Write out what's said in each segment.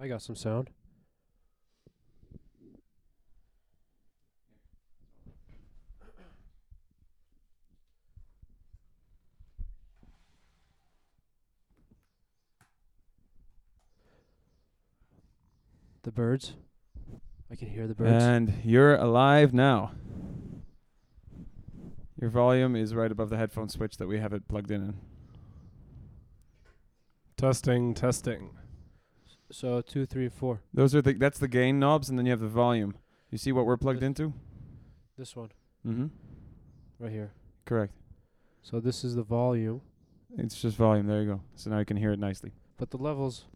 I got some sound. The birds. I can hear the birds. And you're alive now. Your volume is right above the headphone switch that we have it plugged in. in. Testing, testing. So two, three, four. Those are the that's the gain knobs, and then you have the volume. You see what we're plugged This- into? This one Mm-hmm. right here. Correct. So this is the volume, It's just volume. There you go. So now you can hear it nicely. but the levels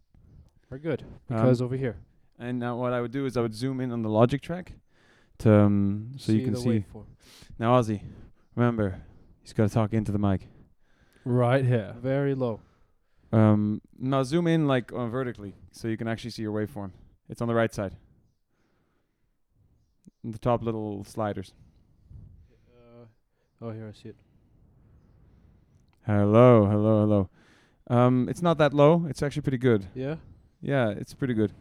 are good Um, because over here. and now what I would do is I would zoom in on the logic track, to um, so you can the see. waveform. Now Ozzy, remember, he's got to talk into the mic. Right here. Very low. Um, now zoom in like uh, vertically, so you can actually see your waveform. It's on the right side. The top little sliders. Uh, oh, here I see it. Hello, hello, hello. Um, it's not that low. It's actually pretty good. Yeah. Yeah, it's pretty good.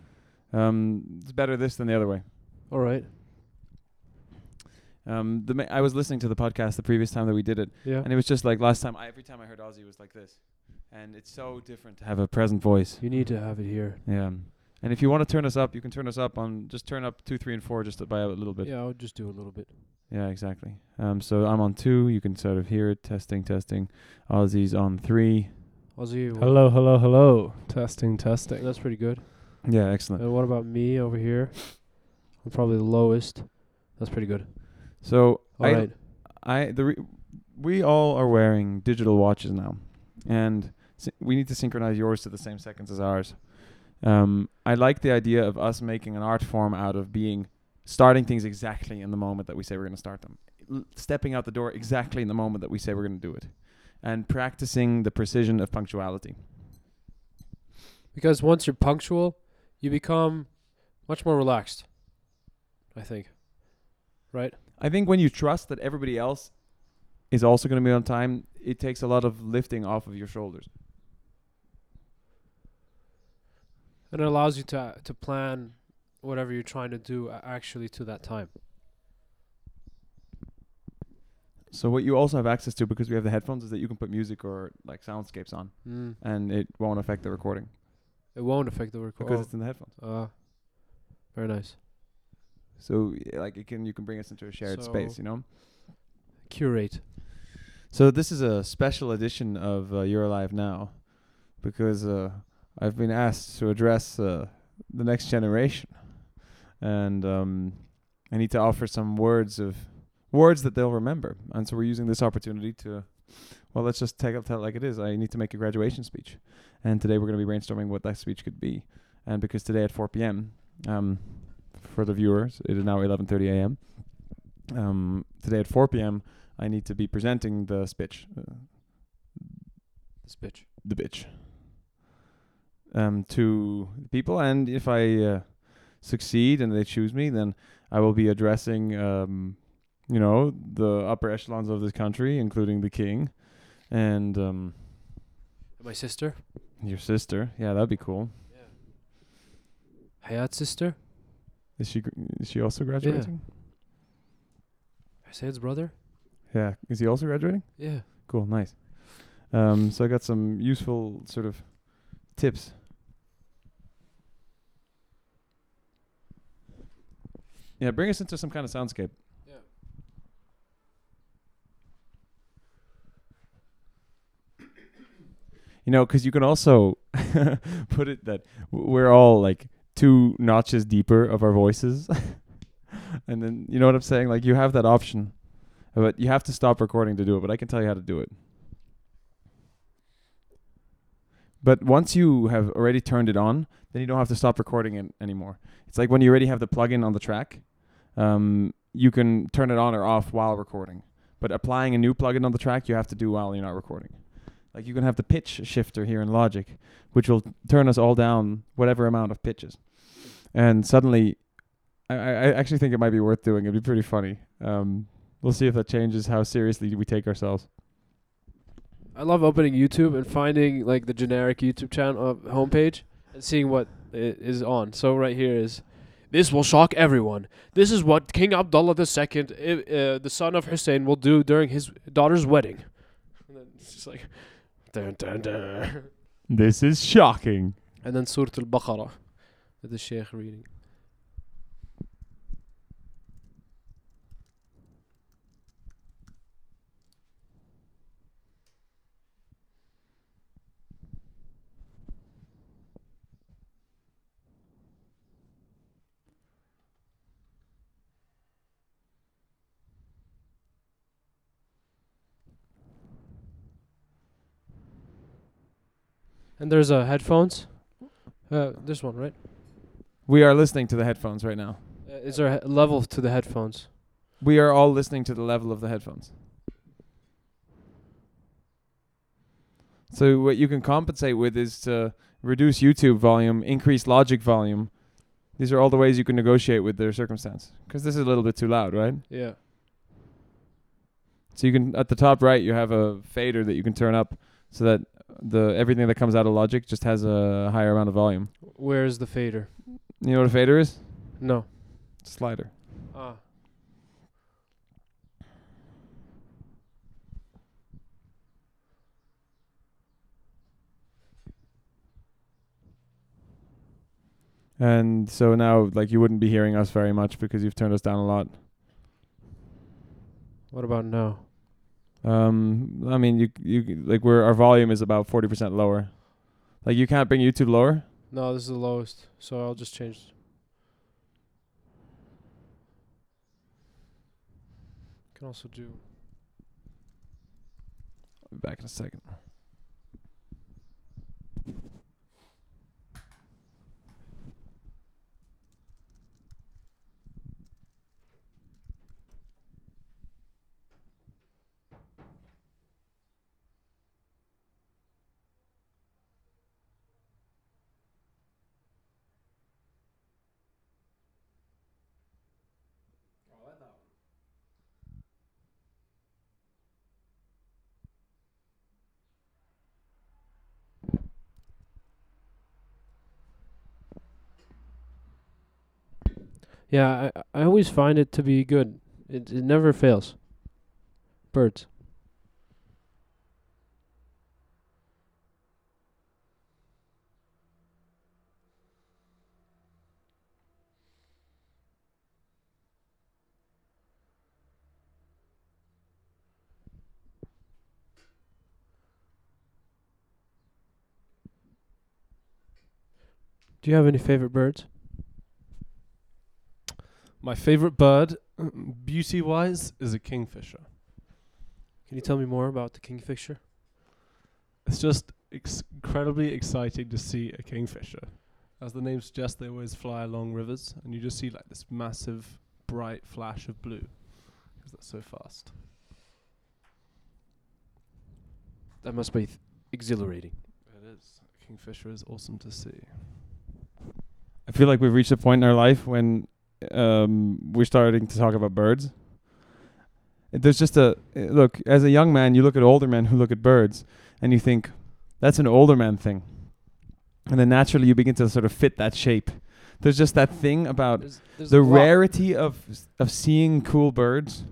Um, it's better this than the other way. All right. Um, the ma- I was listening to the podcast the previous time that we did it, Yeah. and it was just like last time. I, every time I heard Ozzy, it was like this, and it's so different to have a present voice. You need to have it here. Yeah. And if you want to turn us up, you can turn us up on just turn up two, three, and four just by a little bit. Yeah, I'll just do a little bit. Yeah, exactly. Um, so I'm on two. You can sort of hear it. Testing, testing. Ozzy's on three. Ozzy. Hello, hello, hello. Testing, testing. That's pretty good. Yeah, excellent. And what about me over here? I'm probably the lowest. That's pretty good. So All I, right. I, the, re- we all are wearing digital watches now, and sy- we need to synchronize yours to the same seconds as ours. Um, I like the idea of us making an art form out of being starting things exactly in the moment that we say we're going to start them, L- stepping out the door exactly in the moment that we say we're going to do it, and practicing the precision of punctuality. Because once you're punctual, you become much more relaxed. I think. Right? I think when you trust that everybody else is also going to be on time, it takes a lot of lifting off of your shoulders. And it allows you to to plan whatever you're trying to do actually to that time. So what you also have access to because we have the headphones is that you can put music or like soundscapes on, Mm. and it won't affect the recording It won't affect the recording because recording. it's in the headphones. Uh, very nice. So like it can you can bring us into a shared space, you know. Curate. So this is a special edition of uh, You're Alive Now, because uh, I've been asked to address uh, the next generation, and um, I need to offer some words of words that they'll remember. And so we're using this opportunity to, well, let's just take it tell it like it is. I need to make a graduation speech, and today we're going to be brainstorming what that speech could be. And because today at 4 p.m. Um, for the viewers, it is now 11:30 a.m. Um, today at 4 p.m. I need to be presenting the speech, uh, This bitch. the bitch, um, to people. And if I uh, succeed and they choose me, then I will be addressing, um, you know, the upper echelons of this country, including the king, and um, My sister. your sister. Yeah, that'd be cool. Yeah. Hayat's sister. Is she? gr- Is she also graduating? Sayed's brother. Yeah. Is he also graduating? Yeah. Cool. Nice. Um, so I got some useful sort of tips. Yeah, bring us into some kind of soundscape. Yeah. You know, because you can also put it that we're all like two notches deeper of our voices. and then, you know what I'm saying? Like, you have that option. But you have to stop recording to do it, but I can tell you how to do it. But once you have already turned it on, then you don't have to stop recording it anymore. It's like when you already have the plugin on the track, um, you can turn it on or off while recording. But applying a new plugin on the track, you have to do while you're not recording. Like you can have the pitch shifter here in Logic, which will turn us all down whatever amount of pitches. And suddenly, I, I actually think it might be worth doing. It'd be pretty funny. Um, we'll see if that changes how seriously we take ourselves. I love opening YouTube and finding like the generic YouTube channel uh, homepage and seeing what is on. So right here is, this will shock everyone. This is what King Abdullah II, uh, the son of Hussein, will do during his daughter's wedding. And then it's just like, dun, dun, dun. This is shocking. and then Surah Al-Baqarah, with the Sheikh reading. And there's uh, headphones. Uh, this one, right? We are listening to the headphones right now. Uh, is there a level to the headphones? We are all listening to the level of the headphones. So what you can compensate with is to reduce YouTube volume, increase Logic volume. These are all the ways you can negotiate with their circumstance. Because this is a little bit too loud, right? Yeah. So you can at the top right you have a fader that you can turn up so that the everything that comes out of Logic just has a higher amount of volume. Where's the fader? You know what a fader is? No. Slider. Ah. And so now like you wouldn't be hearing us very much because you've turned us down a lot. What about now? Um, I mean, you you like we're our volume is about forty percent lower. Like you can't bring YouTube lower. No, this is the lowest. So I'll just change. Can also do. I'll be back in a second. Yeah, I I always find it to be good. It it never fails. Birds. Do you have any favorite birds? My favorite bird, beauty wise, is a kingfisher. Can you tell me more about the kingfisher? It's just ex- incredibly exciting to see a kingfisher. As the name suggests, they always fly along rivers, and you just see like this massive, bright flash of blue because they're so fast. That must be th- exhilarating. It is. Kingfisher is awesome to see. I feel like we've reached a point in our life when um, we're starting to talk about birds. There's just a look as a young man, you look at older men who look at birds, and you think that's an older man thing, and then naturally you begin to sort of fit that shape. There's just that thing about There's, there's the rarity of of seeing cool birds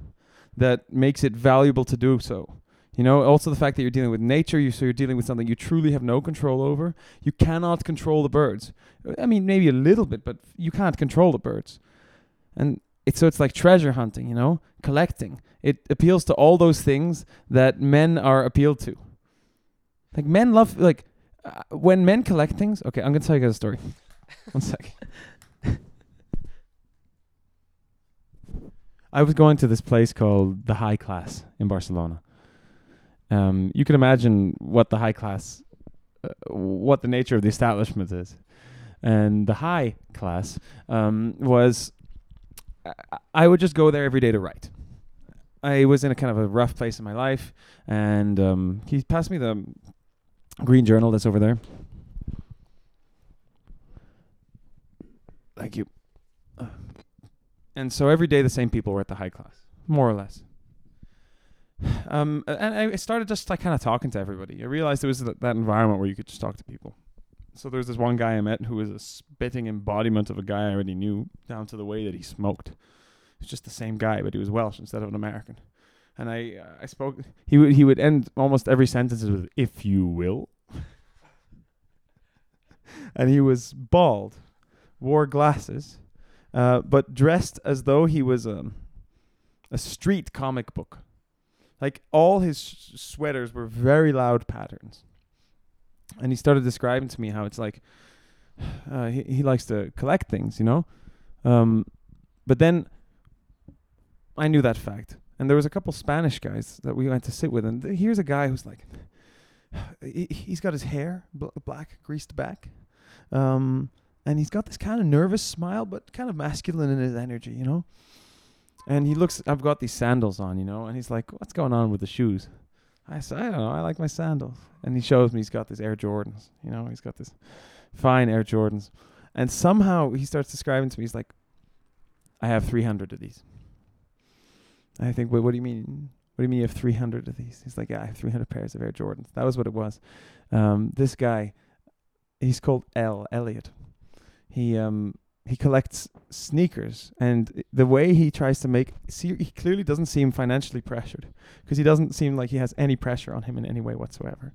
that makes it valuable to do so. You know, also the fact that you're dealing with nature, you so you're dealing with something you truly have no control over. You cannot control the birds. I mean, maybe a little bit, but you can't control the birds. And it's so it's like treasure hunting, you know, collecting. It appeals to all those things that men are appealed to. Like men love like uh, when men collect things. Okay, I'm gonna tell you guys a story. One second. I was going to this place called the High Class in Barcelona. Um, you can imagine what the high class, uh, what the nature of the establishment is, and the high class um, was. I- would just go there every day to write. I was in a kind of a rough place in my life, and um, he passed me the green journal that's over there. Thank you. And so every day the same people were at the high class, more or less. Um, and I started just like kind of talking to everybody. I realized there was th- that environment where you could just talk to people. So there's this one guy I met who was a spitting embodiment of a guy I already knew, down to the way that he smoked. It's just the same guy, but he was Welsh instead of an American. And I, uh, I spoke. He would he would end almost every sentence with "if you will," and he was bald, wore glasses, uh, but dressed as though he was um, a street comic book. Like all his s- sweaters were very loud patterns. And he started describing to me how it's like uh, he he likes to collect things, you know. Um, but then I knew that fact, and there was a couple Spanish guys that we went to sit with, and th- here's a guy who's like, he, he's got his hair bl- black, greased back, um, and he's got this kind of nervous smile, but kind of masculine in his energy, you know. And he looks, I've got these sandals on, you know, and he's like, what's going on with the shoes? I said, I don't know, I like my sandals. And he shows me he's got these Air Jordans, you know, he's got this fine Air Jordans. And somehow he starts describing to me, he's like, I have 300 of these. I think, what do you mean? What do you mean you have 300 of these? He's like, yeah, I have 300 pairs of Air Jordans. That was what it was. Um, this guy, he's called L, Elliot. He, um, he collects sneakers and the way he tries to make see he clearly doesn't seem financially pressured because he doesn't seem like he has any pressure on him in any way whatsoever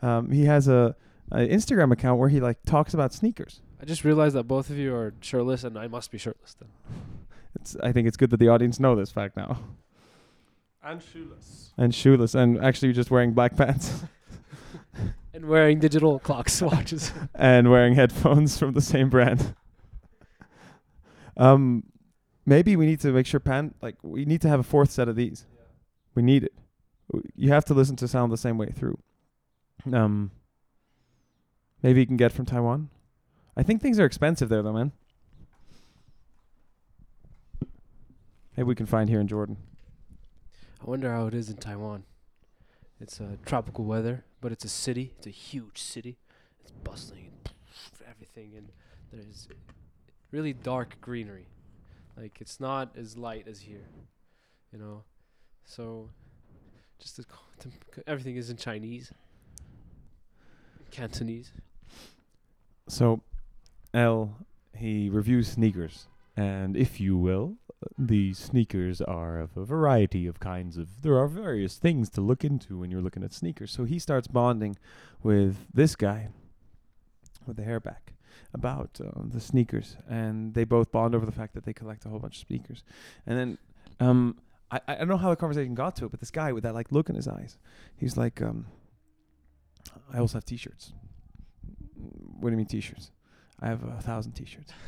um, he has a, a instagram account where he like talks about sneakers I just realized that both of you are shirtless, and I must be shirtless then. it's i think it's good that the audience know this fact now And shoeless. and shoeless and actually just wearing black pants And wearing digital clocks watches. and wearing headphones from the same brand um maybe we need to make sure pan like we need to have a fourth set of these we need it you have to listen to sound the same way through um maybe you can get from taiwan i think things are expensive there though man maybe we can find here in jordan I wonder how it is in Taiwan. It's uh, tropical weather, but it's a city. It's a huge city. It's bustling everything, and there's really dark greenery. Like it's not as light as here, you know. So, just the c- everything is in Chinese, Cantonese. So, L, he reviews sneakers, and if you will, the sneakers are of a variety of kinds of. There are various things to look into when you're looking at sneakers. So he starts bonding with this guy with the hair back about uh, the sneakers, and they both bond over the fact that they collect a whole bunch of sneakers. And then, um, I I don't know how the conversation got to it, but this guy with that like look in his eyes, he's like, um, I also have T-shirts. What do you mean T-shirts? I have a thousand T-shirts.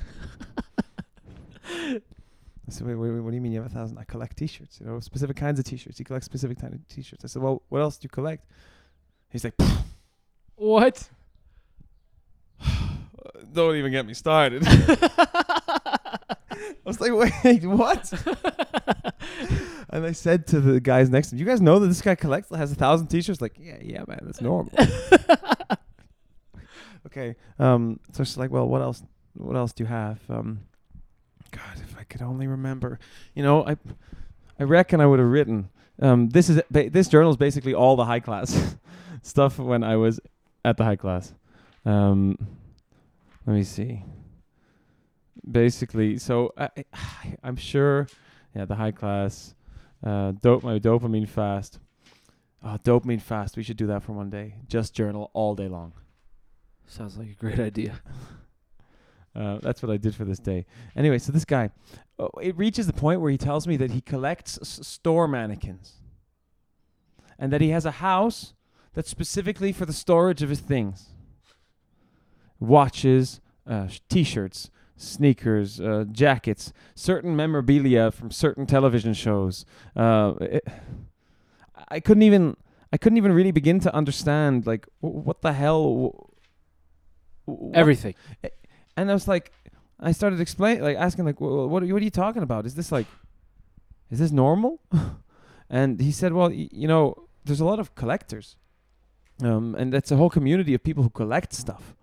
I said, wait, wait, wait, what do you mean you have a thousand? I collect T-shirts, you know, specific kinds of T-shirts. You collect specific kind of T-shirts. I said, well, what else do you collect? He's like, What? Don't even get me started. I was like, wait, what? and I said to the guys next to me, you guys know that this guy collects, has a thousand T-shirts? Like, yeah, yeah, man, that's normal. okay. Um. So she's like, well, what else? What else do you have? Um. God, if I could only remember. You know, I, I reckon I would have written. Um. This is ba- this journal is basically all the high class stuff when I was at the high class. Um. Let me see. Basically, so I, I I'm sure. Yeah, the high class. Uh, dope my dopamine fast. Oh, dopamine fast. We should do that for one day. Just journal all day long. Sounds like a great idea. Uh, that's what I did for this day. Anyway, so this guy, oh, it reaches the point where he tells me that he collects s- store mannequins, and that he has a house that's specifically for the storage of his things: watches, uh, t-shirts, sneakers, uh, jackets, certain memorabilia from certain television shows. Uh, it, I couldn't even, I couldn't even really begin to understand like w- what the hell. w- Everything. and I was like, I started explaining, like asking, like, "Wha- what, are you, what are you talking about? Is this like, is this normal? and he said, well, y- you know, there's a lot of collectors, um, and that's a whole community of people who collect stuff.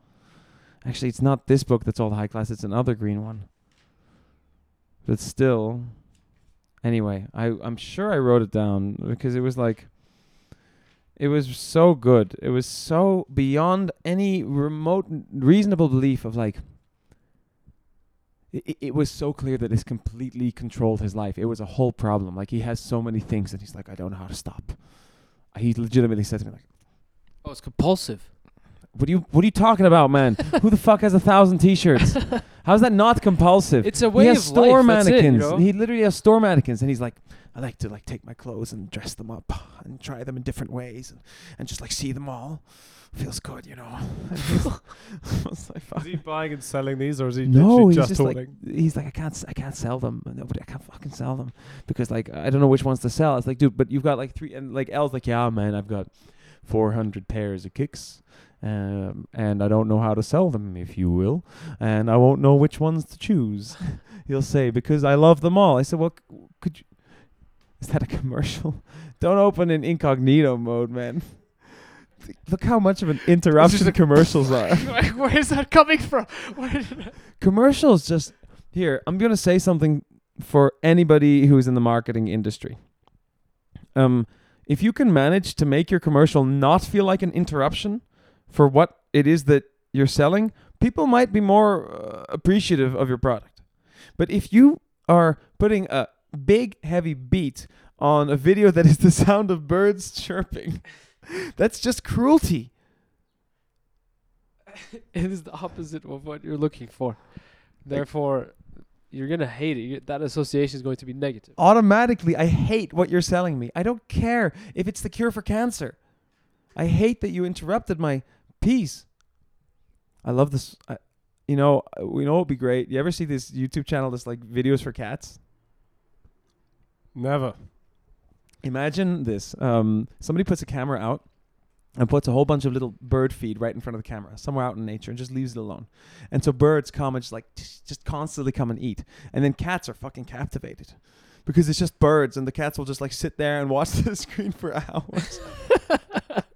Actually, it's not this book that's all the high class; it's another green one. But still, anyway, I I'm sure I wrote it down because it was like, It was so good. It was so beyond any remote reasonable belief of like. It, it- was so clear that this completely controlled his life. It was a whole problem. Like he has so many things, and he's like, I don't know how to stop. He legitimately said to me like, Oh, it's compulsive. "What are you What are you talking about, man? Who the fuck has a thousand T-shirts? How's that not compulsive? It's a way he has of store life. That's it, mannequins. you know? He literally has store mannequins, and he's like, I like to like take my clothes and dress them up and try them in different ways and, and just like see them all. Feels good, you know. He's- like, Is "Fuck." he buying and selling these, or is he No, literally he's just, just like he's like I can't s- I can't sell them. Nobody I can't fucking sell them because like I don't know which ones to sell. It's like dude, but you've got like three and like L's like yeah man, I've got four hundred pairs of kicks. Um, and I don't know how to sell them, if you will, and I won't know which ones to choose. He'll say because I love them all. I said, well, c- could you? Is that a commercial? don't open in incognito mode, man. Look how much of an interruption commercials are. Where is that coming from? Where did that- commercials just here i'm going to say something for anybody who's in the marketing industry um if you can manage to make your commercial not feel like an interruption for what it is that you're selling people might be more uh, appreciative of your product but if you are putting a big heavy beat on a video that is the sound of birds chirping that's just cruelty it is the opposite of what you're looking for. Therefore, you're gonna hate it. You- That association is going to be negative. automatically I hate what you're selling me. I don't care if it's the cure for cancer. I hate that you interrupted my piece. I love this. I, you know, uh, we know it'd be great. You ever see this YouTube channel that's like videos for cats? Never. Imagine this. Um, somebody puts a camera out and puts a whole bunch of little bird feed right in front of the camera, somewhere out in nature, and just leaves it alone. And so birds come and just like just constantly come and eat. And then cats are fucking captivated because it's just birds, and the cats will just like sit there and watch the screen for hours.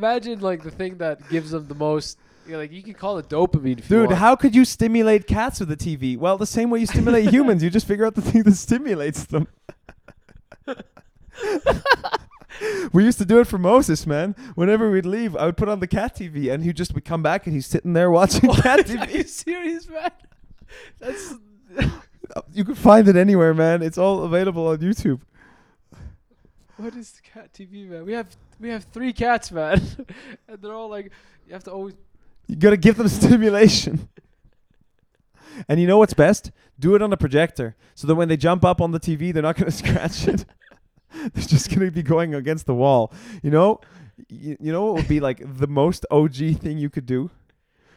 Imagine like the thing that gives them the most. You know, like you can call it dopamine. If Dude, how could you stimulate cats with a TV? Well, the same way you stimulate humans, you just figure out the thing that stimulates them. we used to do it for Moses, man. Whenever we'd leave, I would put on the cat TV, and he'd just would come back, and he's sitting there watching cat Are you TV. serious, man? That's You can find it anywhere, man. It's all available on YouTube. what is the cat TV, man? We have we have three cats, man, and they're all like you have to always. You gotta give them stimulation. And you know what's best? Do it on a projector, so that when they jump up on the TV, they're not gonna scratch it. they're just gonna be going against the wall. You know, you, you know what would be like the most OG thing you could do?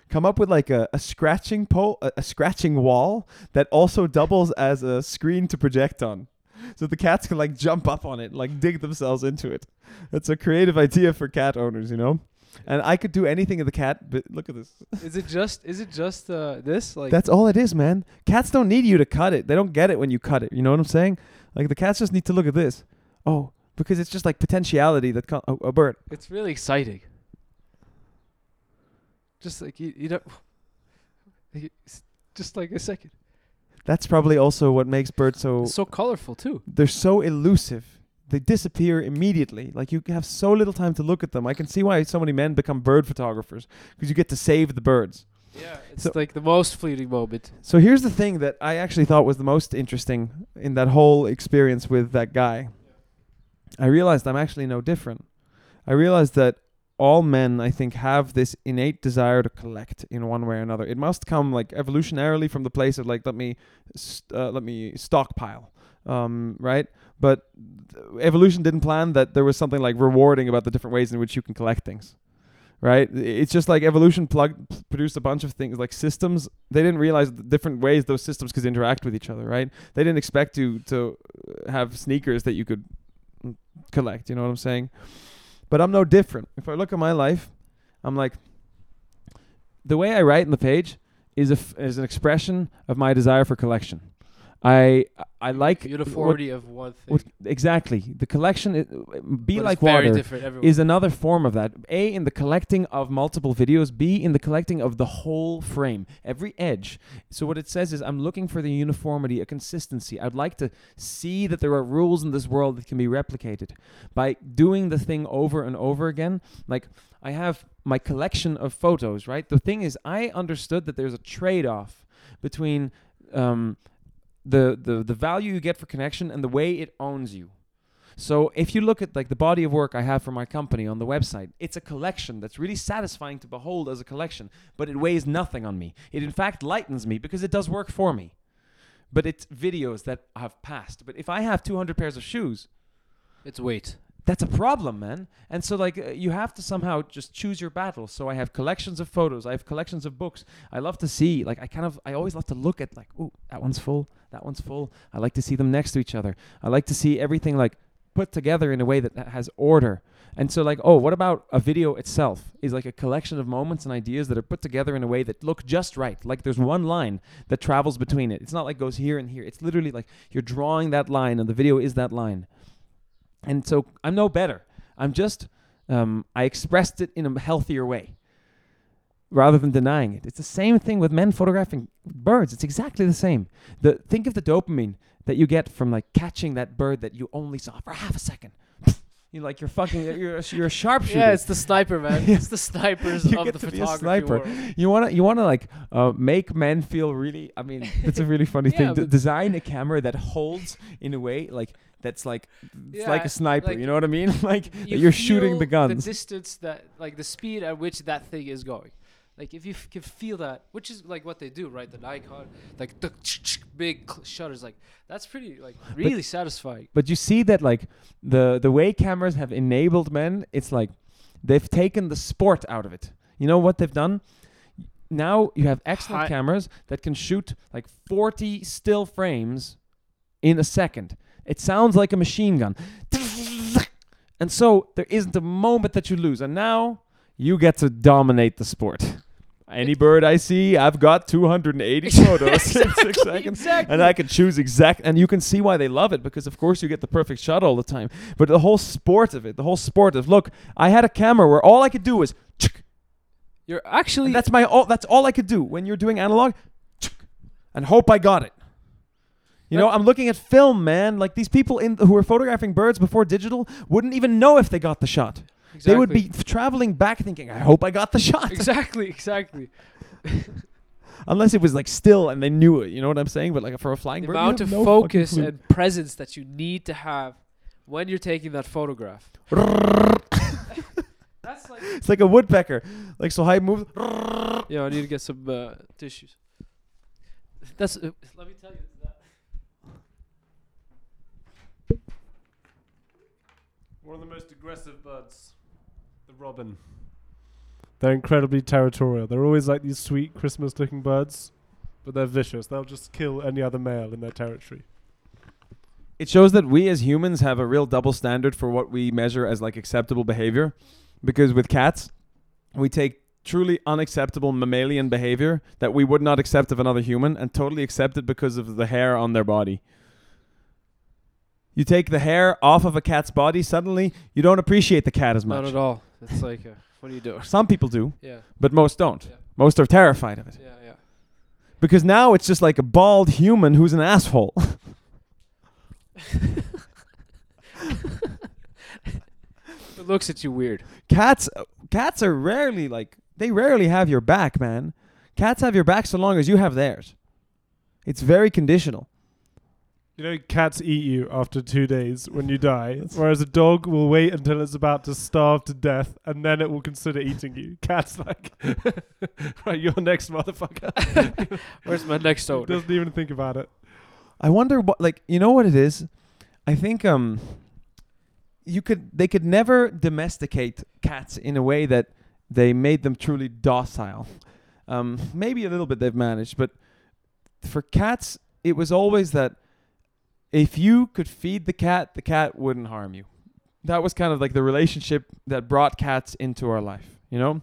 Come up with like a, a scratching pole, a, a scratching wall that also doubles as a screen to project on. So the cats can like jump up on it, like dig themselves into it. That's a creative idea for cat owners, you know. And I could do anything in the cat, but look at this. Is it just is it just uh, this like? That's all it is, man. Cats don't need you to cut it. They don't get it when you cut it. You know what I'm saying? Like the cats just need to look at this. Oh, because it's just like potentiality that co- oh, a bird. It's really exciting. Just like you, you don't. Just like a second. That's probably also what makes birds so so colorful too. they're so elusive. They disappear immediately. Like you have so little time to look at them. I can see why so many men become bird photographers because you get to save the birds. Yeah, it's So- like the most fleeting moment. So here's the thing that I actually thought was the most interesting in that whole experience with that guy. I realized I'm actually no different. I realized that all men, I think, have this innate desire to collect in one way or another. It must come like evolutionarily from the place of like let me, st- uh, let me stockpile, um, right? But evolution didn't plan that there was something like rewarding about the different ways in which you can collect things right? It's just like evolution plugged produced a bunch of things like systems. They didn't realize the different ways those systems could interact with each other, right? They didn't expect to to have sneakers that you could mm, collect. You know what I'm saying? But I'm no different. If I look at my life, I'm like the way I write in the page is a f- is an expression of my desire for collection. I I like uniformity of one thing. What, exactly the collection. i- be but like water is another form of that. A in the collecting of multiple videos. B in the collecting of the whole frame, every edge. So what it says is, I'm looking for the uniformity, a consistency. I'd like to see that there are rules in this world that can be replicated by doing the thing over and over again. Like I have my collection of photos. Right. The thing is, I understood that there's a trade-off between um, the, the the value you get for connection and the way it owns you. So if you look at like the body of work I have for my company on the website, it's a collection that's really satisfying to behold as a collection, but it weighs nothing on me. It in fact lightens me because it does work for me. But it's videos that have passed. But if I have 200 pairs of shoes, it's weight. That's a problem, man. And so like uh, you have to somehow just choose your battles. So I have collections of photos, I have collections of books. I love to see like I kind of I always love to look at like, oh, that one's full, that one's full. I like to see them next to each other. I like to see everything like put together in a way that, that has order. And so like, oh, what about a video itself? Is like a collection of moments and ideas that are put together in a way that look just right. Like there's one line that travels between it. It's not like goes here and here. It's literally like you're drawing that line and the video is that line. And so I'm no better. I'm just um, I expressed it in a healthier way rather than denying it. It's the same thing with men photographing birds. It's exactly the same. The think of the dopamine that you get from like catching that bird that you only saw for half a second. You like you're fucking you're a, you're a sharpshooter. Yeah, it's the sniper, man. It's the snipers You of get the to be a sniper. world. you wanna you wanna like uh, make men feel really. I mean, it's a really funny Yeah, thing. D- design a camera that holds in a way like that's like it's like a sniper. like, you know what I mean? like You you're shooting the guns. The distance that, like, the speed at which that thing is going. Like, if you f- can feel that, which is like what they do, right? The Nikon, like the big shutters, like that's pretty, like, really satisfying. But you see that like the the way cameras have enabled men, it's like they've taken the sport out of it. You know what they've done? Now you have excellent Hi- cameras that can shoot like 40 still frames in a second. It sounds like a machine gun. And so there isn't a moment that you lose. And now you get to dominate the sport. Any bird I see, I've got 280 photos in six seconds exactly. and I can choose exact, and you can see why they love it because, of course, you get the perfect shot all the time. But the whole sport of it, the whole sport of look, I had a camera where all I could do was, You're actually and that's my all. That's all I could do when you're doing analog, and hope I got it. You know, I'm looking at film, man. Like these people in who were photographing birds before digital wouldn't even know if they got the shot. Exactly. They would be f- traveling back thinking, "I hope I got the shot," exactly, exactly. unless it was like still and they knew it. You know what I'm saying? But like for a flying The bird, amount of no focus and presence that you need to have when you're taking that photograph. That's like, It's like a woodpecker. Like so high moves. yeah, I need to get some uh, tissues. That's. Uh, let me tell you. That. One of the most aggressive birds, the robin. They're incredibly territorial. They're always like these sweet Christmas-looking birds, but they're vicious. They'll just kill any other male in their territory. It shows that we as humans have a real double standard for what we measure as like acceptable behavior. Because with cats, we take truly unacceptable mammalian behavior that we would not accept of another human and totally accept it because of the hair on their body. You take the hair off of a cat's body, suddenly you don't appreciate the cat as much. Not at all. It's like, uh, what do you do? Some people do, Yeah, but most don't. Yeah. Most are terrified of it. yeah, yeah. Because now it's just like a bald human who's an asshole. It looks at you weird. cats cats are rarely like they rarely have your back, man. Cats have your back so long as you have theirs. It's very conditional. You know, cats eat you after two days when you die, whereas a dog will wait until it's about to starve to death and then it will consider eating you. Cats like, right, you're next, motherfucker. Where's my next owner? Doesn't even think about it. I wonder what like you know what it is? I think um you could they could never domesticate cats in a way that they made them truly docile. Um maybe a little bit they've managed, but for cats it was always that if you could feed the cat, the cat wouldn't harm you. That was kind of like the relationship that brought cats into our life, you know?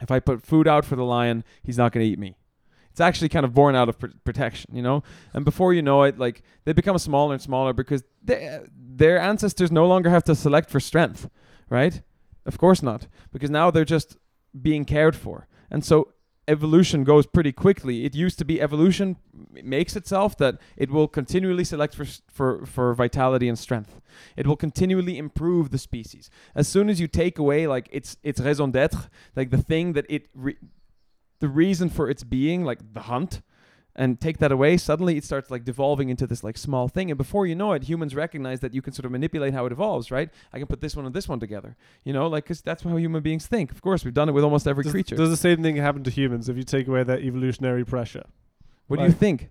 If I put food out for the lion, he's not going to eat me. It's actually kind of born out of pr- protection, you know. And before you know it, like they become smaller and smaller because they, their ancestors no longer have to select for strength, right? Of course not, because now they're just being cared for, and so evolution goes pretty quickly. It used to be evolution makes itself that it will continually select for for for vitality and strength. It will continually improve the species. As soon as you take away like its its raison d'être, like the thing that it re- the reason for its being, like the hunt, and take that away, suddenly it starts like devolving into this like small thing. And before you know it, humans recognize that you can sort of manipulate how it evolves, right? I can put this one and this one together, you know, like 'cause that's how human beings think. Of course, we've done it with almost every does, creature. does the same thing happen to humans if you take away that evolutionary pressure? what do you think?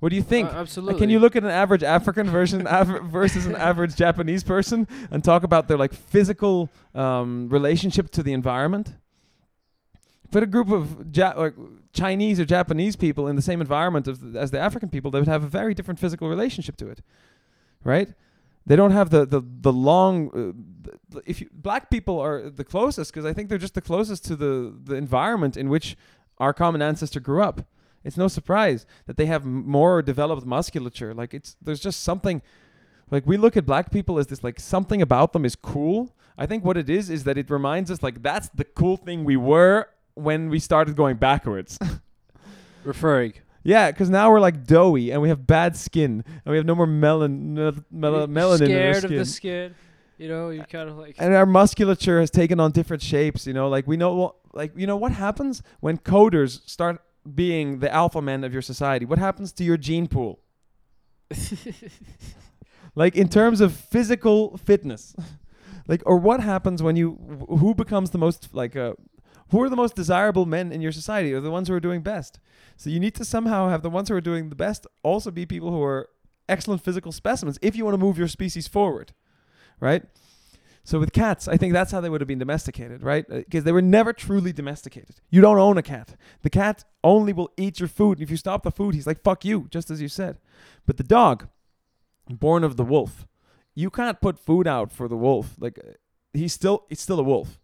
What do you think? Uh, absolutely. Can you look at an average African version aver- versus an average Japanese person and talk about their like physical um, relationship to the environment? Put a group of ja- like Chinese or Japanese people in the same environment of, as the African people, they would have a very different physical relationship to it, right? They don't have the the the long. Uh, if you, black people are the closest, because I think they're just the closest to the the environment in which our common ancestor grew up. It's no surprise that they have more developed musculature. Like it's there's just something like we look at black people as this like something about them is cool. I think what it is is that it reminds us like that's the cool thing we were when we started going backwards. referring? yeah, because now we're like doughy and we have bad skin and we have no more melan mel- mel- You're melanin in our scared of skin. the skin. You know, you kind of like. and our musculature has taken on different shapes you know like we know what like you know what happens when coders start being the alpha men of your society what happens to your gene pool like in terms of physical fitness like or what happens when you wh- who becomes the most like uh who are the most desirable men in your society are the ones who are doing best so you need to somehow have the ones who are doing the best also be people who are excellent physical specimens if you want to move your species forward right so with cats, I think that's how they would have been domesticated, right? Because they were never truly domesticated. You don't own a cat. The cat only will eat your food. And if you stop the food, he's like, fuck you, just as you said. But the dog, born of the wolf, you can't put food out for the wolf. Like uh, he's still he's still a wolf.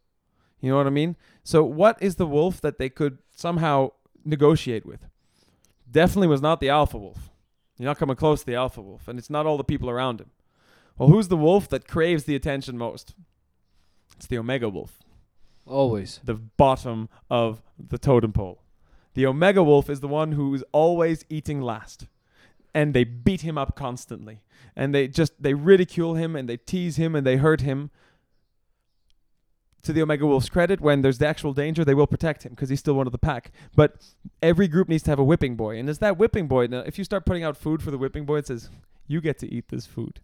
You know what I mean? So what is the wolf that they could somehow negotiate with? Definitely was not the alpha wolf. You're not coming close to the alpha wolf, and it's not all the people around him. Well, who's the wolf that craves the attention most? It's the omega wolf, Always. the bottom of the totem pole. The omega wolf is the one who's always eating last. And they beat him up constantly. And they just they ridicule him and they tease him and they hurt him. To the Omega Wolf's credit, when there's the actual danger, they will protect him because he's still one of the pack. But every group needs to have a whipping boy. And as that whipping boy, now, if you start putting out food for the whipping boy, it says, You get to eat this food.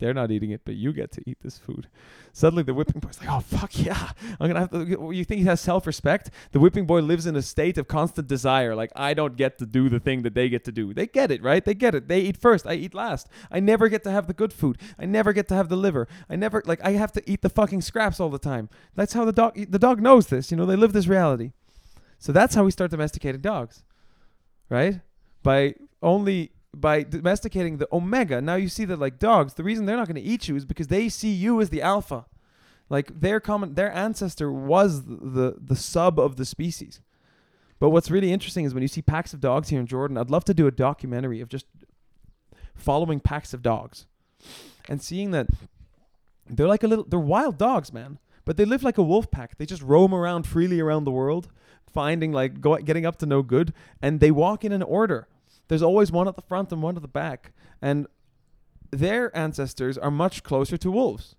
They're not eating it, but you get to eat this food. Suddenly, the whipping boy's like, "Oh fuck yeah! I'm gonna have to." You think he has self-respect? The whipping boy lives in a state of constant desire. Like I don't get to do the thing that they get to do. They get it, right? They get it. They eat first. I eat last. I never get to have the good food. I never get to have the liver. I never like. I have to eat the fucking scraps all the time. That's how the dog. The dog knows this. You know, they live this reality. So that's how we start domesticating dogs, right? By only by domesticating the omega. Now you see that like dogs, the reason they're not going to eat you is because they see you as the alpha. Like their common their ancestor was the the sub of the species. But what's really interesting is when you see packs of dogs here in Jordan, I'd love to do a documentary of just following packs of dogs and seeing that they're like a little they're wild dogs, man. But they live like a wolf pack. They just roam around freely around the world, finding like go, getting up to no good, and they walk in an order. There's always one at the front and one at the back, and their ancestors are much closer to wolves.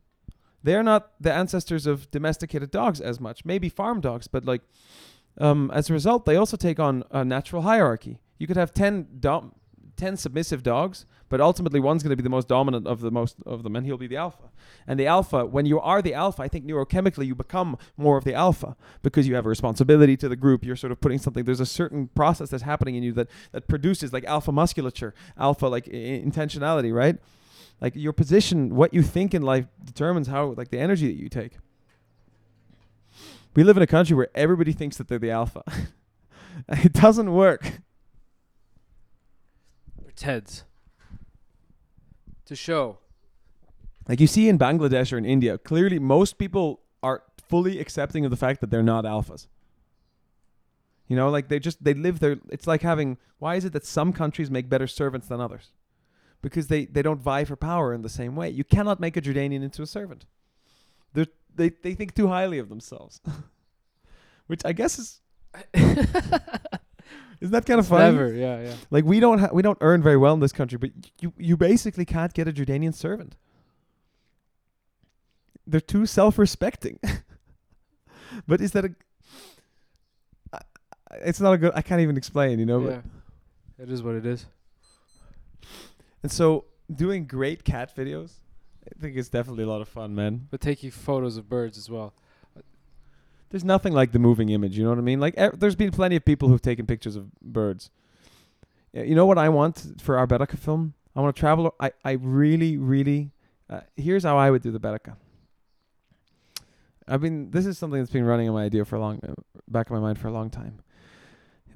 They're not the ancestors of domesticated dogs as much, maybe farm dogs, but like um, as a result, they also take on a natural hierarchy. You could have 10, dom- 10 submissive dogs, but ultimately one's going to be the most dominant of the most of them, and he'll be the alpha. And the alpha, when you are the alpha, I think neurochemically you become more of the alpha because you have a responsibility to the group. You're sort of putting something. There's a certain process that's happening in you that that produces like alpha musculature, alpha like I- intentionality, right? Like your position, what you think in life determines how like the energy that you take. We live in a country where everybody thinks that they're the alpha. it doesn't work. Pretends. To show. Like you see in Bangladesh or in India, clearly most people are fully accepting of the fact that they're not alphas. You know, like they just they live their. It's like having. Why is it that some countries make better servants than others? Because they they don't vie for power in the same way. You cannot make a Jordanian into a servant. They they they think too highly of themselves, which I guess is isn't that kind of funny? Never, yeah, yeah. Like we don't ha- we don't earn very well in this country, but you you basically can't get a Jordanian servant. They're too self-respecting. but is that a? It's not a good. I can't even explain. You know. but- yeah. It is what it is. And so doing great cat videos, I think it's definitely a lot of fun, man. But taking photos of birds as well. There's nothing like the moving image. You know what I mean? Like e- there's been plenty of people who've taken pictures of birds. You know what I want for our Baraka film? I want to travel. I I really really. Uh, here's how I would do the Baraka. I've been. This is something that's been running in my idea for a long, uh, back in my mind for a long time.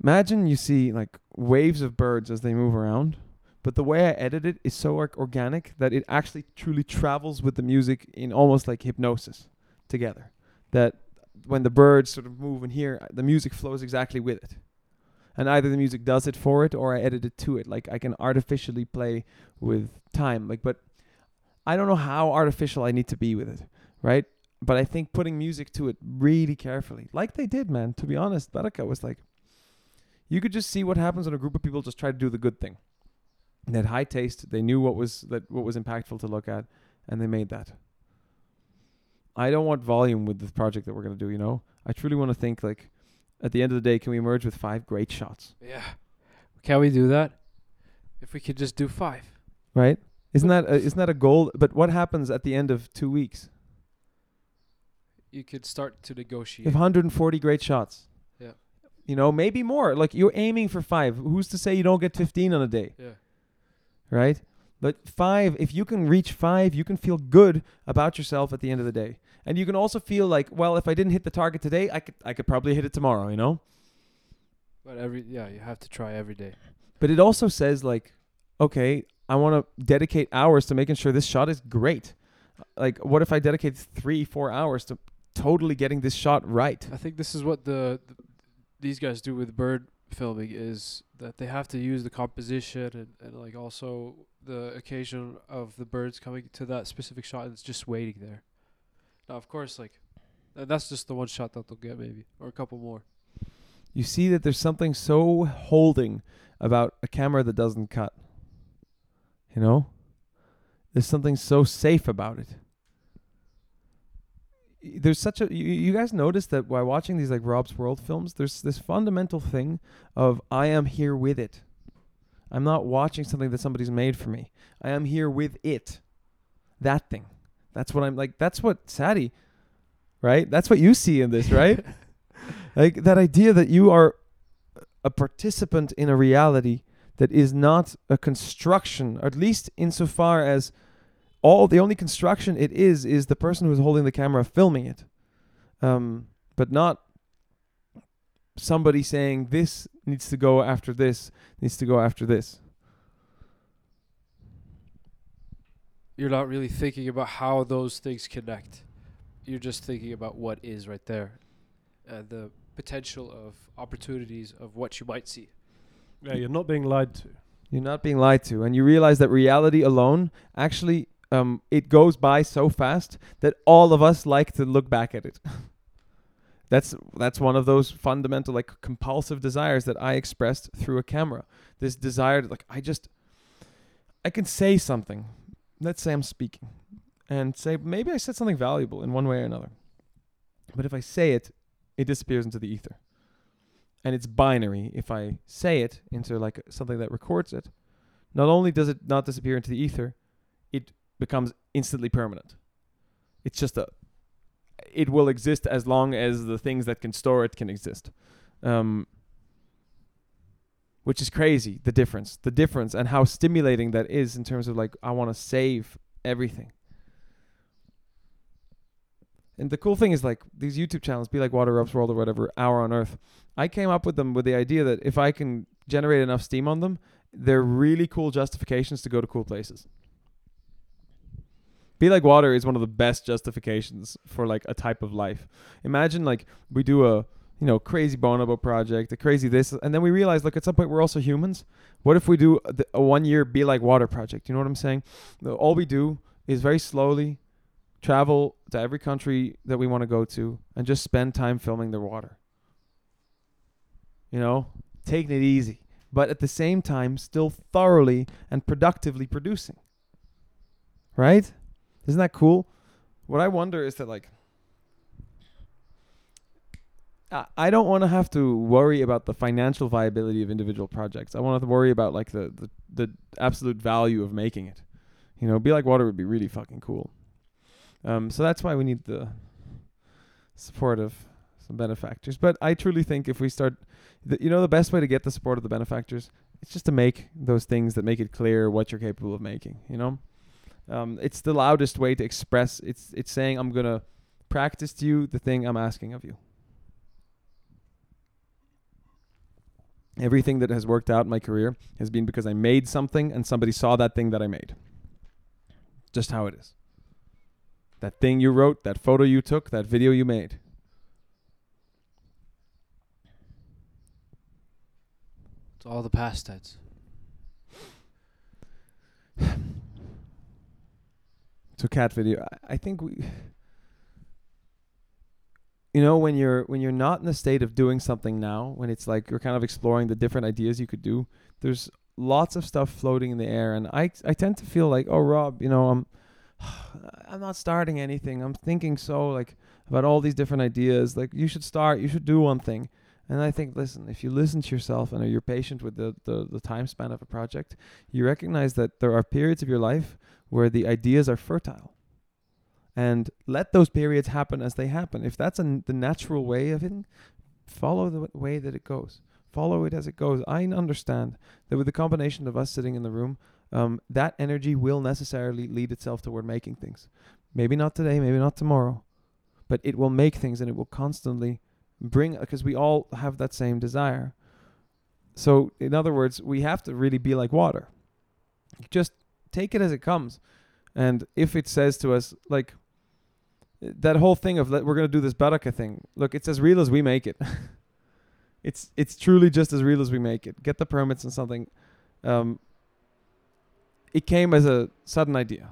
Imagine you see like waves of birds as they move around, but the way I edit it is so org- organic that it actually truly travels with the music in almost like hypnosis together. That when the birds sort of move here, uh, the music flows exactly with it. And either the music does it for it or I edit it to it. Like I can artificially play with time. Like but I don't know how artificial I need to be with it, right? But I think putting music to it really carefully, like they did, man. To be honest, Baraka was like, you could just see what happens when a group of people just try to do the good thing. They had high taste. They knew what was that what was impactful to look at, and they made that. I don't want volume with the project that we're gonna do. You know, I truly want to think like, at the end of the day, can we emerge with five great shots? Yeah. Can we do that? If we could just do five. Right? Isn't that a, isn't that a goal? But what happens at the end of two weeks? You could start to negotiate. have 140 great shots. Yeah. You know, maybe more. Like you're aiming for five. Who's to say you don't get 15 on a day? yeah. right? But five, if you can reach five, you can feel good about yourself at the end of the day, and you can also feel like, well, if I didn't hit the target today, I could, I could probably hit it tomorrow, you know. But every yeah, you have to try every day. But it also says like, okay, I want to dedicate hours to making sure this shot is great. Like, what if I dedicate three, four hours to totally getting this shot right? I think this is what the, the these guys do with bird filming is that they have to use the composition and, and like also the occasion of the birds coming to that specific shot and it's just waiting there. Now of course like that's just the one shot that they'll get maybe or a couple more. You see that there's something so holding about a camera that doesn't cut. You know? There's something so safe about it. There's such a you, you guys notice that while watching these like Rob's World films, there's this fundamental thing of I am here with it. I'm not watching something that somebody's made for me. I am here with it. That thing. That's what I'm like that's what Sadie, right? That's what you see in this, right? like that idea that you are a participant in a reality that is not a construction, or at least insofar as all the only construction it is is the person who's holding the camera filming it, um, but not somebody saying this needs to go after this needs to go after this. You're not really thinking about how those things connect. You're just thinking about what is right there. And the potential of opportunities of what you might see. Yeah, you're not being lied to. You're not being lied to, and you realize that reality alone actually um, it goes by so fast that all of us like to look back at it. that's that's one of those fundamental like compulsive desires that I expressed through a camera. This desire to like I just I can say something. Let's say I'm speaking and say maybe I said something valuable in one way or another. But if I say it, it disappears into the ether and it's binary. If I say it into like something that records it, not only does it not disappear into the ether, it becomes instantly permanent. It's just a it will exist as long as the things that can store it can exist. Um, which is crazy, the difference. The difference and how stimulating that is in terms of like I want to save everything. And the cool thing is like these YouTube channels, be like Water Ups World or whatever, Hour on Earth. I came up with them with the idea that if I can generate enough steam on them, they're really cool justifications to go to cool places. Be like water is one of the best justifications for like a type of life. Imagine like we do a you know, crazy bonobo project, a crazy this, and then we realize, look, at some point we're also humans. What if we do a, a one year Be Like Water project? You know what I'm saying? All we do is very slowly travel to every country that we want to go to and just spend time filming their water. You know, taking it easy, but at the same time, still thoroughly and productively producing. Right? Isn't that cool? What I wonder is that, like, I- don't want to have to worry about the financial viability of individual projects. I want to worry about like the, the the absolute value of making it. You know, be like water would be really fucking cool. Um, so that's why we need the support of some benefactors. But I truly think if we start, the, you know, the best way to get the support of the benefactors, it's just to make those things that make it clear what you're capable of making. You know, um, it's the loudest way to express. It's it's saying I'm gonna practice to you the thing I'm asking of you. Everything that has worked out in my career has been because I made something and somebody saw that thing that I made. Just how it is. That thing you wrote, that photo you took, that video you made. It's all the past tense. So cat video. I, I think we you know when you're when you're not in the state of doing something now, when it's like you're kind of exploring the different ideas you could do, there's lots of stuff floating in the air and I I tend to feel like, "Oh, Rob, you know, I'm I'm not starting anything. I'm thinking so like about all these different ideas. Like you should start, you should do one thing." And I think, listen, if you listen to yourself and you're patient with the, the, the time span of a project, you recognize that there are periods of your life where the ideas are fertile. And let those periods happen as they happen. If that's an, the natural way of it, follow the way that it goes. Follow it as it goes. I understand that with the combination of us sitting in the room, um, that energy will necessarily lead itself toward making things. Maybe not today, maybe not tomorrow, but it will make things and it will constantly bring, because we all have that same desire. So, in other words, we have to really be like water. Just take it as it comes. And if it says to us, like, that whole thing of let, we're to do this baraka thing, look, it's as real as we make it. it's it's truly just as real as we make it. Get the permits and something. Um, it came as a sudden idea.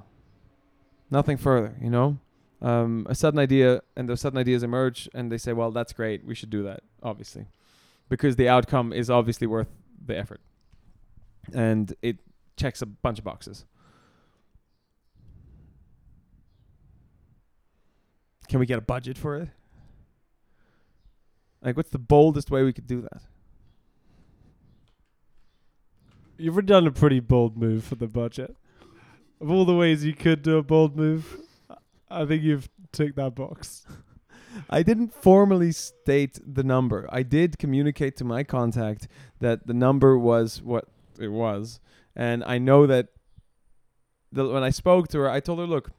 Nothing further, you know? Um, a sudden idea, and those sudden ideas emerge, and they say, well, that's great. We should do that, obviously. Because the outcome is obviously worth the effort. And it checks a bunch of boxes. Can we get a budget for it? Like, what's the boldest way we could do that? You've done a pretty bold move for the budget. Of all the ways you could do a bold move, I think you've ticked that box. I didn't formally state the number. I did communicate to my contact that the number was what it was, and I know that the, when I spoke to her, I told her, "Look,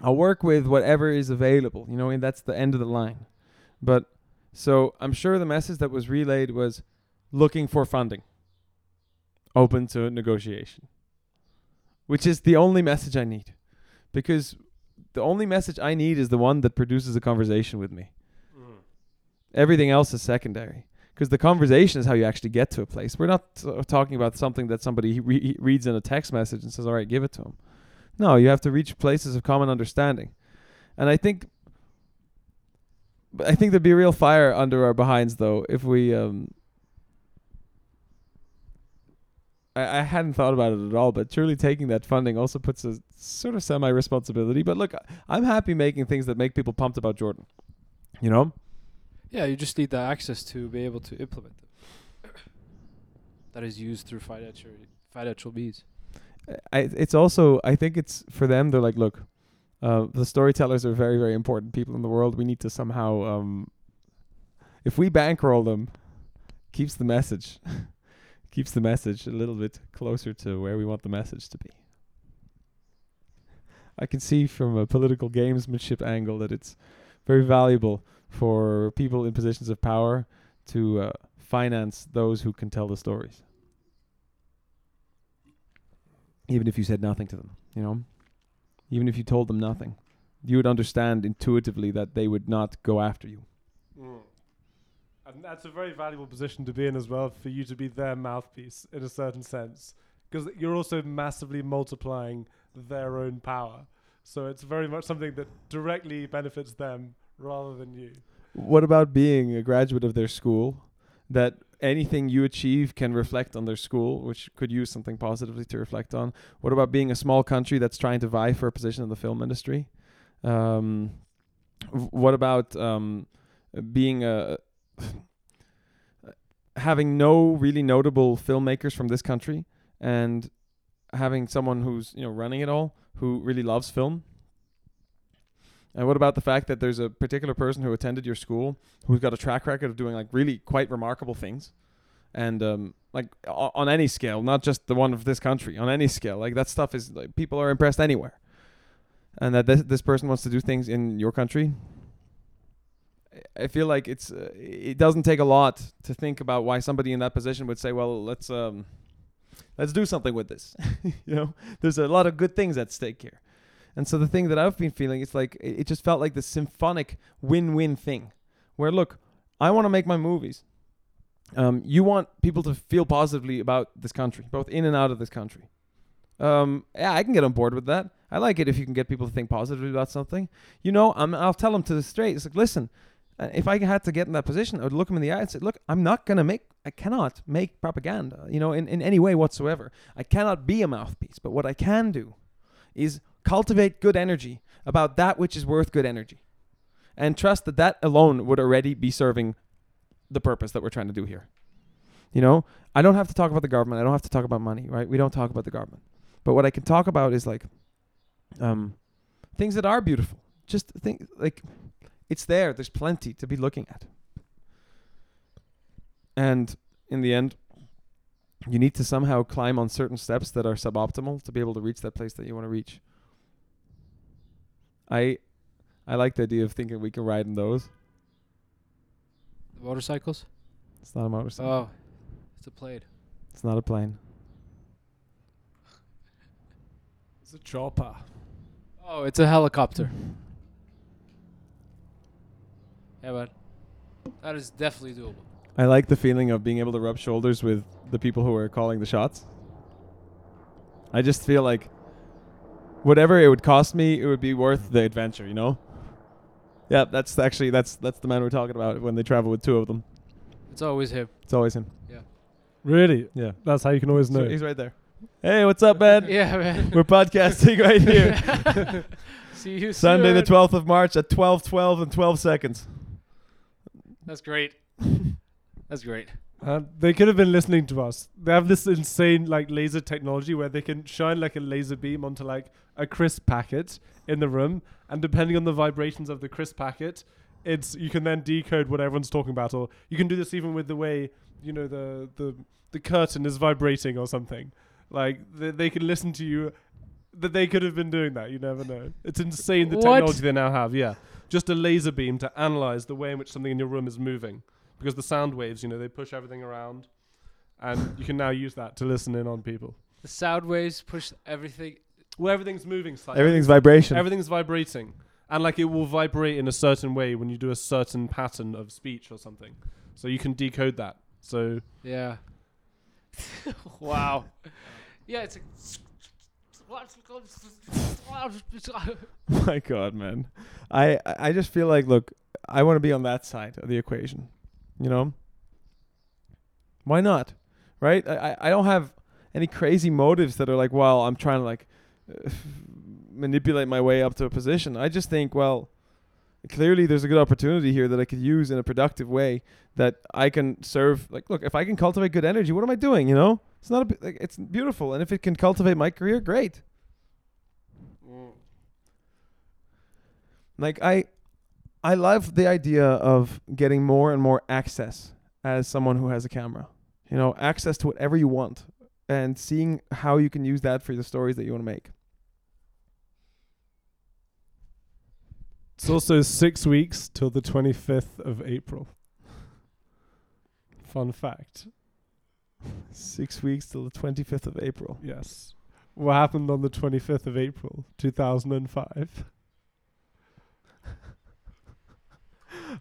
I'll work with whatever is available." You know, and that's the end of the line. But so I'm sure the message that was relayed was looking for funding, open to negotiation, which is the only message I need, because the only message I need is the one that produces a conversation with me. Everything else is secondary because the conversation is how you actually get to a place. We're not uh, talking about something that somebody re- reads in a text message and says, "All right, give it to him." No, you have to reach places of common understanding, and I think, I think there'd be real fire under our behinds though if we. Um, I, I hadn't thought about it at all, but surely taking that funding also puts a sort of semi responsibility. But look, I'm happy making things that make people pumped about Jordan. You know? Yeah, you just need the access to be able to implement them. that is used through financial financial means. I, it's also I think it's for them. They're like, look, uh, the storytellers are very very important people in the world. We need to somehow, um, if we bankroll them, keeps the message, keeps the message a little bit closer to where we want the message to be. I can see from a political gamesmanship angle that it's very valuable for people in positions of power to uh, finance those who can tell the stories even if you said nothing to them, you know, even if you told them nothing, you would understand intuitively that they would not go after you. Hmm. And that's a very valuable position to be in as well, for you to be their mouthpiece in a certain sense, because you're also massively multiplying their own power. So it's very much something that directly benefits them rather than you. What about being a graduate of their school? That anything you achieve can reflect on their school, which could use something positively to reflect on. What about being a small country that's trying to vie for a position in the film industry? Um, what about um, being a having no really notable filmmakers from this country and having someone who's you know running it all who really loves film? And what about the fact that there's a particular person who attended your school who's got a track record of doing like really quite remarkable things, and um, like on any scale, not just the one of this country, on any scale, like that stuff is like people are impressed anywhere, and that this this person wants to do things in your country. I- I feel like it's uh, it doesn't take a lot to think about why somebody in that position would say, well, let's um, let's do something with this. you know, there's a lot of good things at stake here. And so the thing that I've been feeling, is like it, just felt like the symphonic win-win thing, where look, I want to make my movies. Um, you want people to feel positively about this country, both in and out of this country. Um, yeah, I can get on board with that. I like it if you can get people to think positively about something. You know, I'm, I'll tell them to the straight. It's like, listen, uh, if I had to get in that position, I would look them in the eye and say, look, I'm not gonna make, I cannot make propaganda, you know, in, in any way whatsoever. I cannot be a mouthpiece. But what I can do is cultivate good energy about that which is worth good energy. And trust that that alone would already be serving the purpose that we're trying to do here. You know? I don't have to talk about the government. I don't have to talk about money right? We don't talk about the government. But what i can talk about is like um things that are beautiful. Just think like it's there. There's plenty to be looking at. And in the end you need to somehow climb on certain steps that are suboptimal to be able to reach that place that you want to reach I I like the idea of thinking we can ride in those. The motorcycles? It's not a motorcycle. Oh, it's a plane. It's not a plane. It's a chopper. Oh, it's a helicopter. Yeah, man. That is definitely doable. I like the feeling of being able to rub shoulders with the people who are calling the shots. I just feel like whatever it would cost me, it would be worth the adventure, you know? Yeah, that's actually that's that's the man we're talking about when they travel with two of them. It's always him. It's always him. Yeah. Really? Yeah. That's how you can always know. So he's right there. Hey, what's up, man? Yeah, man. We're podcasting right here. See you Sunday the 12th of March at 12:12 and 12 seconds. That's great. That's great. Uh, they could have been listening to us. They have this insane like laser technology where they can shine like a laser beam onto like a crisp packet in the room, and depending on the vibrations of the crisp packet, it's you can then decode what everyone's talking about, or you can do this even with the way you know the the the curtain is vibrating or something. Like they, they can listen to you. That they could have been doing that. You never know. It's insane the What? technology they now have. Yeah, just a laser beam to analyze the way in which something in your room is moving because the sound waves, you know, they push everything around, and you can now use that to listen in on people. The sound waves push everything. Well, everything's moving slightly. Everything's vibration. everything's vibrating, and like it will vibrate in a certain way when you do a certain pattern of speech or something. So you can decode that. So Yeah. wow. Yeah, it's a. My God, man. I I just feel like look, I want to be on that side of the equation. You know? Why not? Right? I I- don't have any crazy motives that are like, well, I'm trying to like uh, manipulate my way up to a position. I just think, well, clearly there's a good opportunity here that I could use in a productive way that I can serve like look, if I can cultivate good energy, what am I doing, you know? It's not a like, it's beautiful and if it can cultivate my career, great. like i I love the idea of getting more and more access as someone who has a camera. You know, access to whatever you want and seeing how you can use that for the stories that you want to make. It's also six weeks till the 25th of April. Fun fact. Six weeks till the 25th of April. Yes. What happened on the 25th of April, 2005?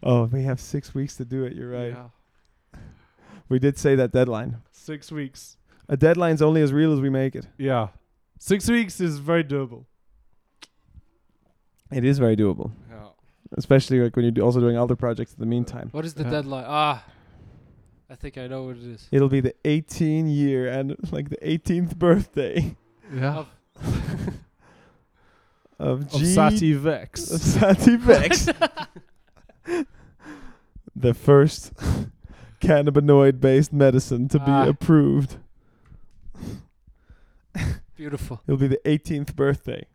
Oh we have six weeks to do it you're right Yeah. we did say that deadline. Six weeks. A deadline's only as real as we make it. Yeah. Six weeks is very doable. It is very doable, Yeah. especially like when you're do- also doing other projects in the meantime. What is the Yeah. deadline? Ah, I think I know what it is. It'll be the 18 year and like the 18th birthday Yeah. Of- of Of G Sati Vex. Sativex. the first cannabinoid based medicine to Ah. be approved. Beautiful. It'll be the 18th birthday.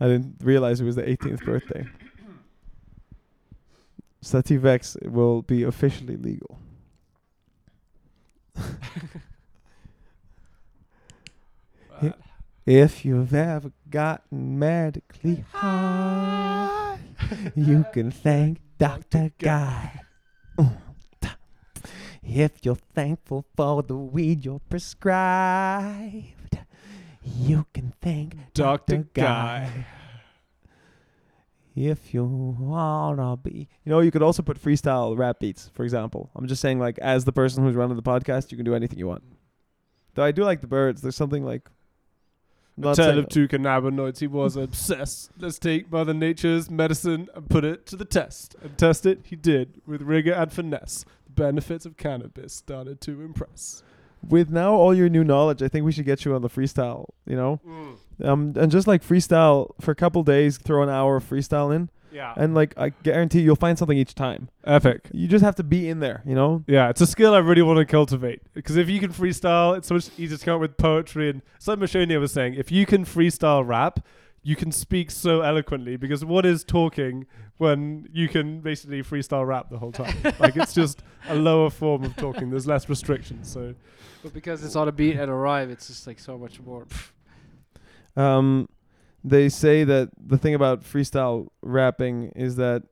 I didn't realize it was the 18th birthday. Sativex will be officially legal. If you've ever gotten medically high, you can thank Dr. Guy. Mm, if you're thankful for the weed you're prescribed, you can thank Dr. Dr. Guy. Guy. If you wanna be, you know, you could also put freestyle rap beats, for example. I'm just saying, like, as the person who's running the podcast, you can do anything you want. Though I do like the birds. There's something like. A tale of two cannabinoids. He was obsessed. Let's take Mother Nature's medicine and put it to the test. And test it, he did, with rigor and finesse. The benefits of cannabis started to impress. with now all your new knowledge, I think we should get you on the freestyle. You know, um, and just like freestyle for a couple days, throw an hour of freestyle in, Yeah. and like I guarantee you'll find something each time. Epic. You just have to be in there. You know, Yeah, it's a skill I really want to cultivate because if you can freestyle, it's so much easier to come up with poetry. And it's like Mashonia was saying, if you can freestyle rap, you can speak so eloquently because what is talking when you can basically freestyle rap the whole time? like it's just a lower form of talking. There's less restrictions. So But because it's on a beat and a rhyme, it's just like so much more. um, they say that the thing about freestyle rapping is that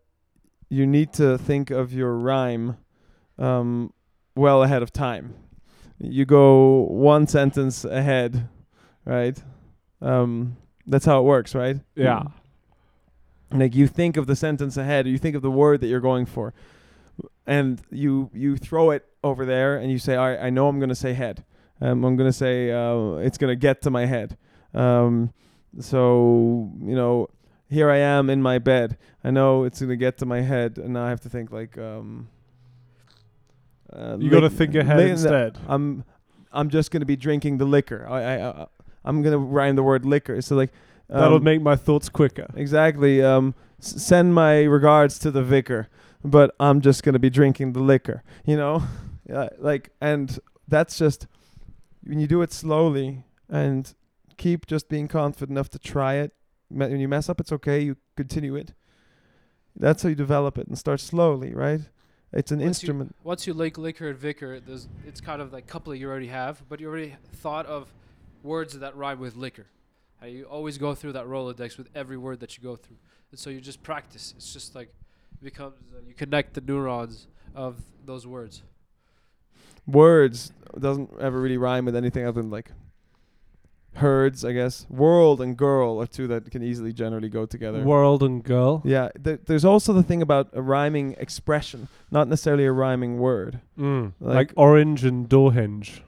you need to think of your rhyme um, well ahead of time. You go one sentence ahead, right? Um, that's how it works, right? yeah, like you think of the sentence ahead you think of the word that you're going for and you you throw it over there and you say all right i know i'm going to say head um, i'm going to say uh, it's going to get to my head um, so you know here i am in my bed i know it's going to get to my head and now i have to think like um, uh, you got to think ahead instead. I'm I'm just gonna be drinking the liquor. I I, I I'm gonna rhyme the word liquor. So like That'll um, make my thoughts quicker. exactly. Um, s- send my regards to the vicar, but I'm just gonna be drinking the liquor. You know, like and that's just when you do it slowly and keep just being confident enough to try it. When you mess up, it's okay. You continue it. That's how you develop it and start slowly, right? It's an Once you- instrument. Once you like liquor and vicar, it's kind of like couplet you already have, but you already thought of words that rhyme with liquor. You always go through that Rolodex with every word that you go through, and so you just practice. It's just like it becomes uh, you connect the neurons of those words. words doesn't ever really rhyme with anything other than like herds, I guess. World and girl are two that can easily generally go together. World and girl. yeah, th- there's also the thing about a rhyming expression, not necessarily a rhyming word. Mm. Like- Like, orange and door hinge.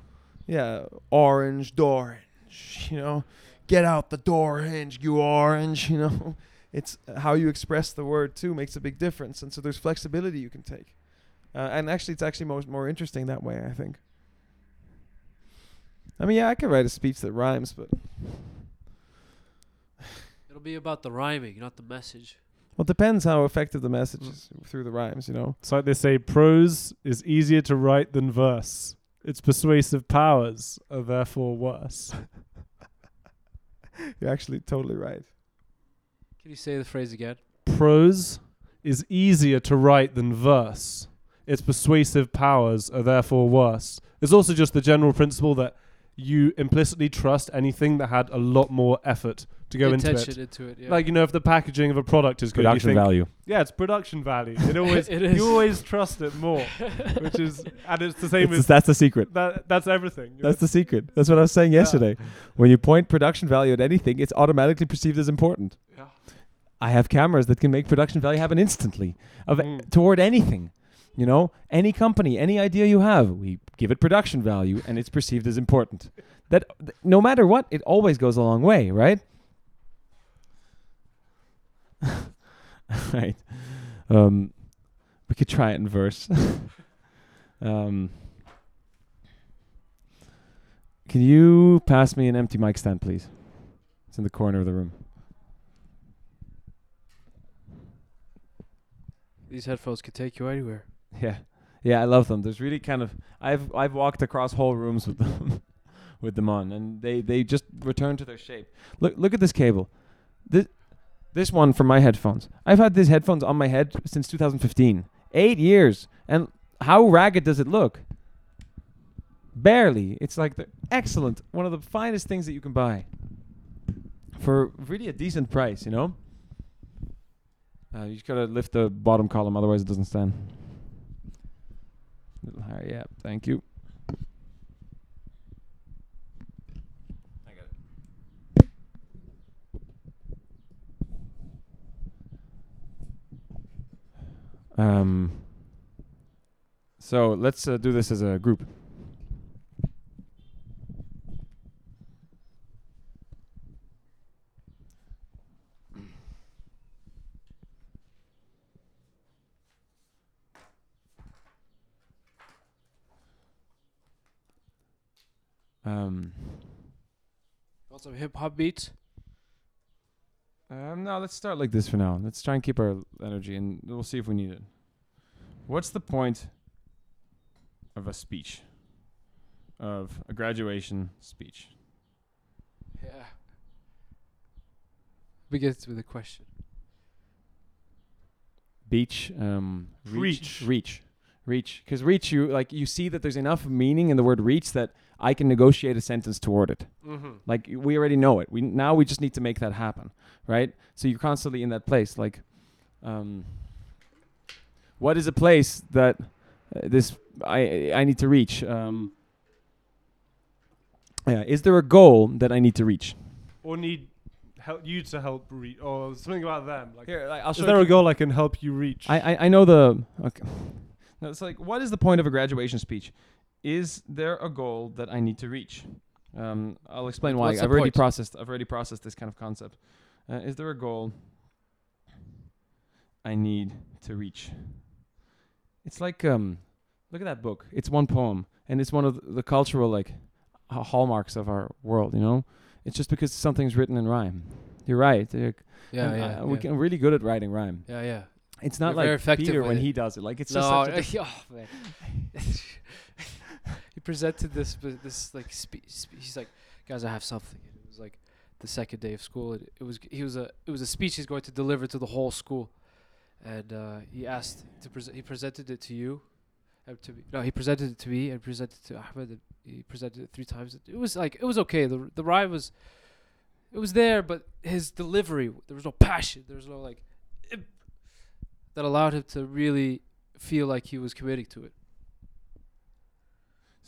Yeah, orange door hinge, you know. Get out the door hinge, you orange, you know. It's how you express the word too makes a big difference, and so there's flexibility you can take. Uh, and actually, it's actually most more interesting that way. I think. I mean, yeah, I could write a speech that rhymes, but It'll be about the rhyming, not the message. well, it depends how effective the message mm. is through the rhymes. You know. It's like they say prose is easier to write than verse. Its persuasive powers are therefore worse. You're actually totally right. Can you say the phrase again? Prose is easier to write than verse. Its persuasive powers are therefore worse. It's also just the general principle that you implicitly trust anything that had a lot more effort to go into it. into it. Yeah. Like you know, if the packaging of a product is good, you Production think, value. yeah, it's production value. It always It is. you always trust it more, which is and it's the same It's- as that's the secret. that. That's everything. That's the secret. That's what I was saying Yeah. yesterday. When you point production value at anything, it's automatically perceived as important. Yeah. I have cameras that can make production value happen instantly of Mm. toward anything. You know, any company, any idea you have, we give it production value, and it's perceived as important. That th- no matter what, it always goes a long way, right? right. Um, we could try it in verse. um, can you pass me an empty mic stand, please? It's in the corner of the room. These headphones could take you anywhere. Yeah, yeah, I love them. There's really kind of I've I've walked across whole rooms with them, with them on, and they they just return to their shape. Look look at this cable, this this one from my headphones. I've had these headphones on my head since 2015, eight years, and how ragged does it look? Barely. It's like the excellent, one of the finest things that you can buy for really a decent price. You know. Uh, you just gotta lift the bottom column, otherwise it doesn't stand. Little higher, yeah. Thank you. I got it. Um. So let's uh, do this as a group. Um. Want some hip hop beats? Um, no, let's start like this for now. Let's try and keep our energy, and we'll see if we need it. What's the point of a speech? Of a graduation speech? Yeah. Begins with a question. Beach, um, reach, Reach. reach, reach. Because reach, you like you see that there's enough meaning in the word reach that I can negotiate a sentence toward it. Mm-hmm. Like we already know it. We now we just need to make that happen, right? So you're constantly in that place. Like, um, what is a place that uh, this I I need to reach? Um, yeah, is there a goal that I need to reach? Or need help you to help reach, or something about them. Like, Here, like, I'll show is there a goal I can help you reach? I, I I know the okay. No, it's like what is the point of a graduation speech? Is there a goal that I need to reach? Um, I'll explain why. I've already point? processed. I've already processed this kind of concept. Uh, is there a goal I need to reach? It's like um, look at that book. It's one poem, and it's one of the, cultural like ha- hallmarks of our world. You know, it's just because something's written in rhyme. You're right. uh, Yeah, yeah. uh, We're really good at writing rhyme. yeah, yeah. It's not You're like Peter when it. he does it. Like it's no, just such a oh, man. he presented this, this like spe- spe- he's like, guys, I have something. And it was like the second day of school. And it was he was a it was a speech he's going to deliver to the whole school, and uh, he asked to present. He presented it to you, and to me. No, he presented it to me and presented it to Ahmed. He presented it three times. It was like it was okay. The the rhyme was, it was there, but his delivery there was no passion. There was no like, that allowed him to really feel like he was committing to it.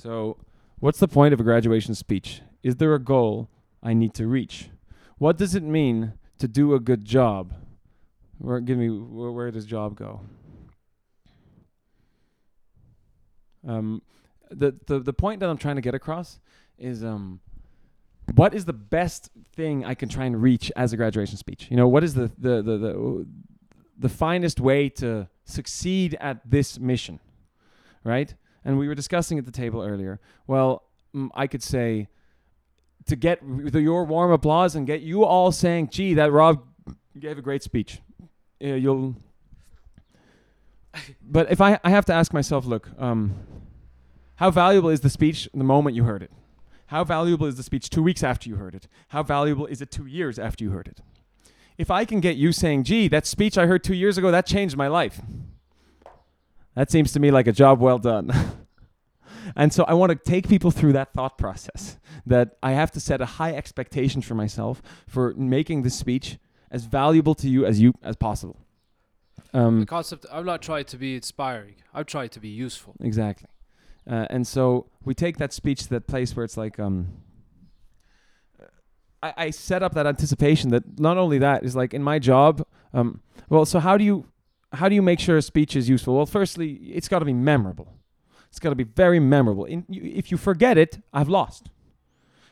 So, what's the point of a graduation speech? Is there a goal I need to reach? What does it mean to do a good job? Where, give me where, where does job go? Um, the, the the point that I'm trying to get across is um, what is the best thing I can try and reach as a graduation speech? You know, what is the the the the, the finest way to succeed at this mission, right? And we were discussing at the table earlier. Well, I could say to get your warm applause and get you all saying, "Gee, that Rob gave a great speech." Uh, you'll. But if I I have to ask myself, look, um, how valuable is the speech the moment you heard it? How valuable is the speech two weeks after you heard it? How valuable is it two years after you heard it? If I can get you saying, "Gee, that speech I heard two years ago that changed my life," that seems to me like a job well done. and so I want to take people through that thought process that I have to set a high expectation for myself for making this speech as valuable to you as you as possible. Um, the concept i'm not trying to be inspiring i'm trying to be useful Exactly. Uh, and so we take that speech to that place where it's like, um, I, I set up that anticipation that not only that is like in my job, um, well, so how do you, how do you make sure a speech is useful? Well, firstly, it's got to be memorable. It's got to be very memorable. In, you, if you forget it, I've lost.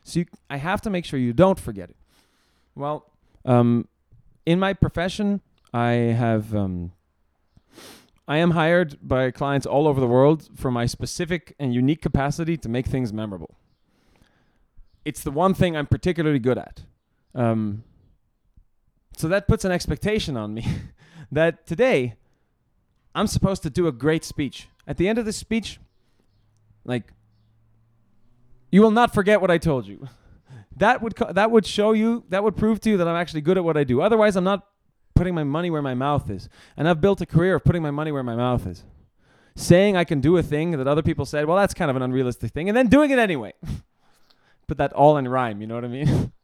So you, I have to make sure you don't forget it. Well, um, in my profession, I have um, I am hired by clients all over the world for my specific and unique capacity to make things memorable. It's the one thing I'm particularly good at. Um, so that puts an expectation on me that today I'm supposed to do a great speech. At the end of this speech, like you will not forget what I told you. That would co- that would show you that would prove to you that I'm actually good at what I do. Otherwise, I'm not putting my money where my mouth is. And I've built a career of putting my money where my mouth is. Saying I can do a thing that other people said, well, that's kind of an unrealistic thing, and then doing it anyway. Put that all in rhyme, you know what I mean?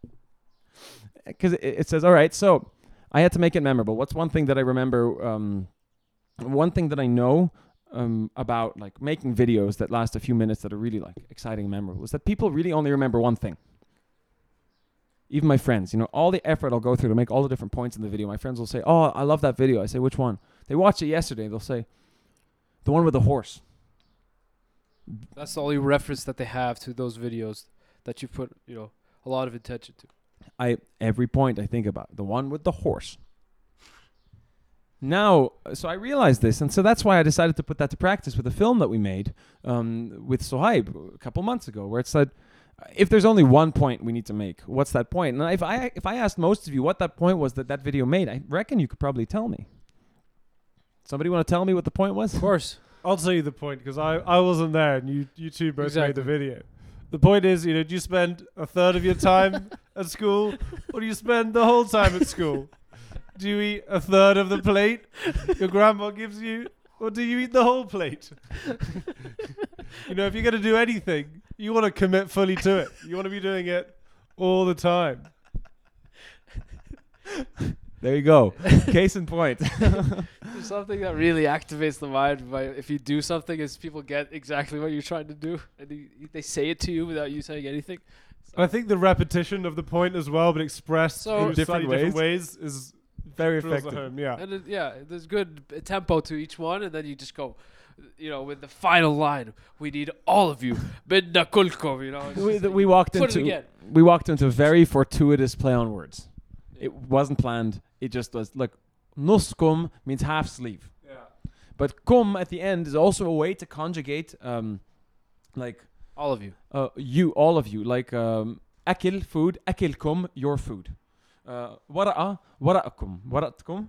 Because it, it says, all right, so I had to make it memorable. What's one thing that I remember? Um, one thing that I know um, about like making videos that last a few minutes that are really like exciting and memorable is that people really only remember one thing. Even my friends, you know, all the effort I'll go through to make all the different points in the video. My friends will say, "Oh, I love that video." I say, "Which one?" They watched it yesterday. They'll say, "The one with the horse." That's the only reference that they have to those videos that you put, you know, a lot of attention to. I every point I think about the one with the horse. Now, so I realized this, and so that's why I decided to put that to practice with a film that we made um, with Sohaib a couple months ago, where it said, if there's only one point we need to make, what's that point? And if I if I asked most of you what that point was that that video made, I reckon you could probably tell me. Somebody want to tell me what the point was? Of course. I'll tell you the point because I, I wasn't there and you you two both made the video. The point is, you know, do you spend a third of your time at school or do you spend the whole time at school? Do you eat a third of the plate your grandma gives you or do you eat the whole plate? you know, if you're going to do anything, you want to commit fully to it. You want to be doing it all the time. There you go. Case in point. There's something that really activates the mind by if you do something is people get exactly what you're trying to do and you, they say it to you without you saying anything. I think the repetition of the point as well, but expressed So- in Different slightly different ways, is Very drills it effective. home. Yeah. And it, yeah, there's good uh, tempo to each one, and then you just go, you know, with the final line, we need all of you, bidna kulkum, you know. it's We, just th- like, we walked put it into again. we walked into a very fortuitous play on words. It wasn't planned. It just was. Look, nuskum means half sleeve. Yeah. But kum at the end is also a way to conjugate, um, like All of you. uh, you, all of you, like um, akil food, akilkum your food. Uh, wara'a, wara'akum, wara'atkum,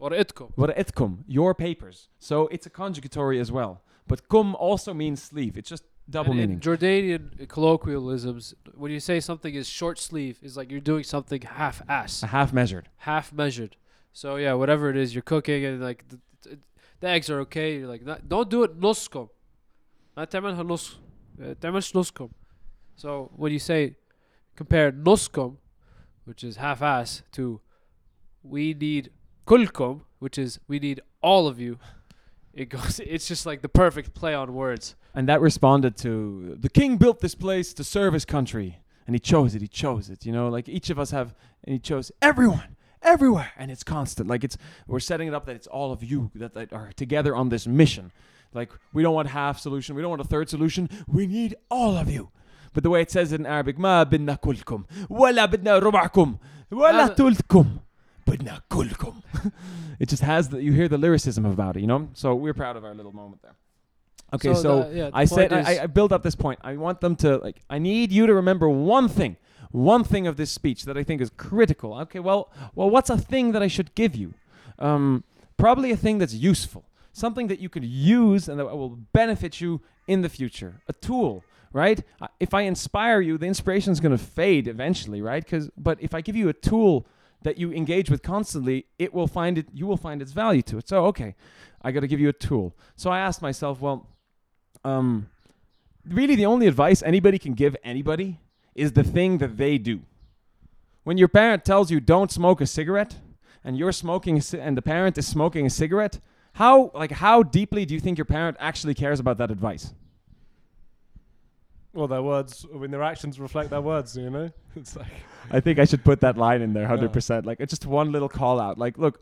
ورقتكم. wara'itkum your papers. So it's a conjugatory as well. But kum also means sleeve. It's just double And meaning. In Jordanian colloquialisms, when you say something is short sleeve, is like you're doing something half ass, A half measured. half measured. So yeah, whatever it is, you're cooking and like the, the, the eggs are okay. You're like, "not- don't do it نصكم. ما تعملها نص. uh, تعملش نصكم. So when you say compare نصكم, which is half ass, to we need كلكم, which is we need all of you. It goes. It's just like the perfect play on words. And that responded to the king built this place to serve his country. And he chose it. He chose it. You know, like each of us have, and he chose everyone, everywhere. And it's constant. Like it's, we're setting it up that it's all of you that, that are together on this mission. Like we don't want half solution. We don't want a third solution. We need all of you. But the way it says it in Arabic, ما بدنا كلكم ولا بدنا ربعكم ولا هذا- ثلثكم بدنا كلكم. It just has the, you hear the lyricism about it, you know? So we're proud of our little moment there. Okay, so, the- yeah, the I said point I, is- I- I build up this point. I want them to like. I need you to remember one thing, one thing of this speech that I think is critical. Okay, well, well, what's a thing that I should give you? Um, probably a thing that's useful, something that you could use and that will benefit you in the future. A tool, right? If I inspire you, the inspiration is going to fade eventually, right? Because, but if I give you a tool that you engage with constantly, it will find it. You will find its value to it. So, okay, I got to give you a tool. So I asked myself, well um, really the only advice anybody can give anybody is the thing that they do. When your parent tells you don't smoke a cigarette, and you're smoking, and the parent is smoking a cigarette, how like how deeply do you think your parent actually cares about that advice? Well, their words, I mean, their actions reflect their words, you know? It's like, I think I should put that line in there, Yeah. hundred percent. Like it's just one little call out. Like, look,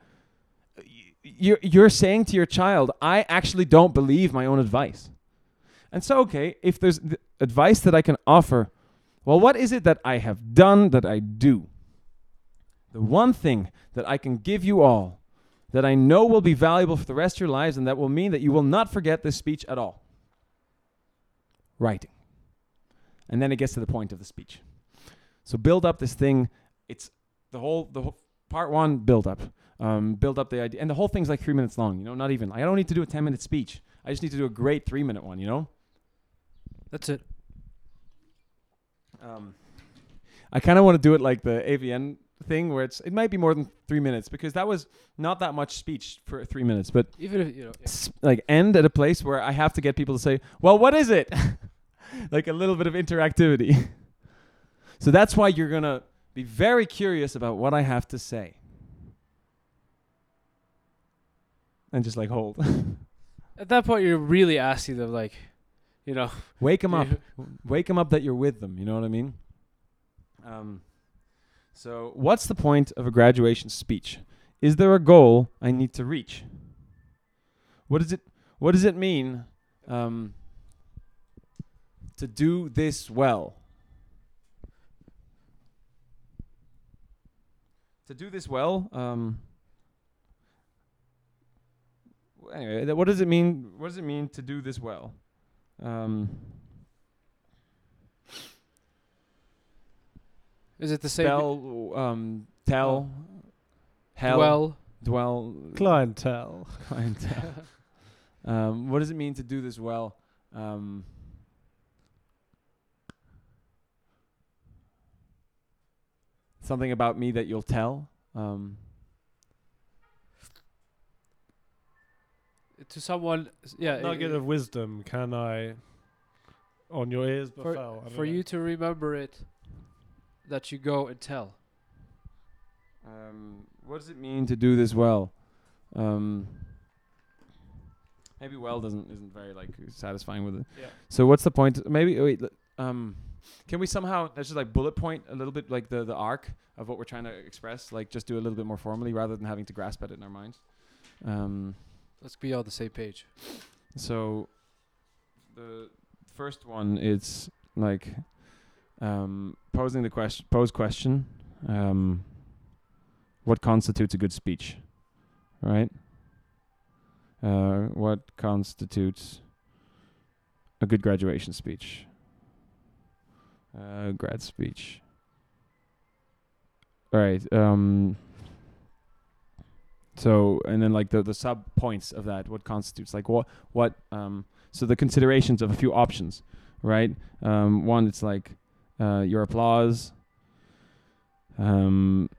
you're you're saying to your child, I actually don't believe my own advice. And so, okay, if there's th- advice that I can offer, well, what is it that I have done that I do? The one thing that I can give you all that I know will be valuable for the rest of your lives and that will mean that you will not forget this speech at all. Writing. And then it gets to the point of the speech. So build up this thing. It's the whole the whole part one build up. Um, build up the idea, and the whole thing's like three minutes long. You know, not even. I don't need to do a ten minute speech. I just need to do a great three minute one. You know. That's it. Um, I kind of want to do it like the AVN thing, where it's it might be more than three minutes because that was not that much speech for three minutes, but Even if you know. yeah. s- like end at a place where I have to get people to say, "Well, what is it?" like a little bit of interactivity. so that's why you're gonna be very curious about what I have to say, and just like hold, At that point, you're really asking them, like, you know, wake them up, wake them up that you're with them. You know what I mean? Um. So, what's the point of a graduation speech? Is there a goal I need to reach? What does it What does it mean um, to do this well? To do this well. Um, anyway, what does it mean? What does it mean to do this well? Um, Is it the same? spell, um, tell, hell, Well, dwell, Clientele. clientele. um, what does it mean to do this well? Um, something about me that you'll tell. Um, to someone, s- yeah. Nugget i- of wisdom. Can I, on your ears for, befell? I don't for you to remember it, that you go and tell. um, what does it mean to do this well? Um, maybe well doesn't isn't very like satisfying with it. Yeah. So what's the point? Maybe wait. Um, can we somehow let's just like bullet point a little bit like the the arc of what we're trying to express? Like just do a little bit more formally rather than having to grasp at it in our minds. Um, Let's be on the same page. so the first one is like um, posing the question. Pose question. Um, what constitutes a good speech? Right. Uh, what constitutes a good graduation speech? Uh, grad speech. All right. Um, so and then like the the sub points of that, what constitutes like what what um so the considerations of a few options, right? Um, one it's like uh, your applause. Um,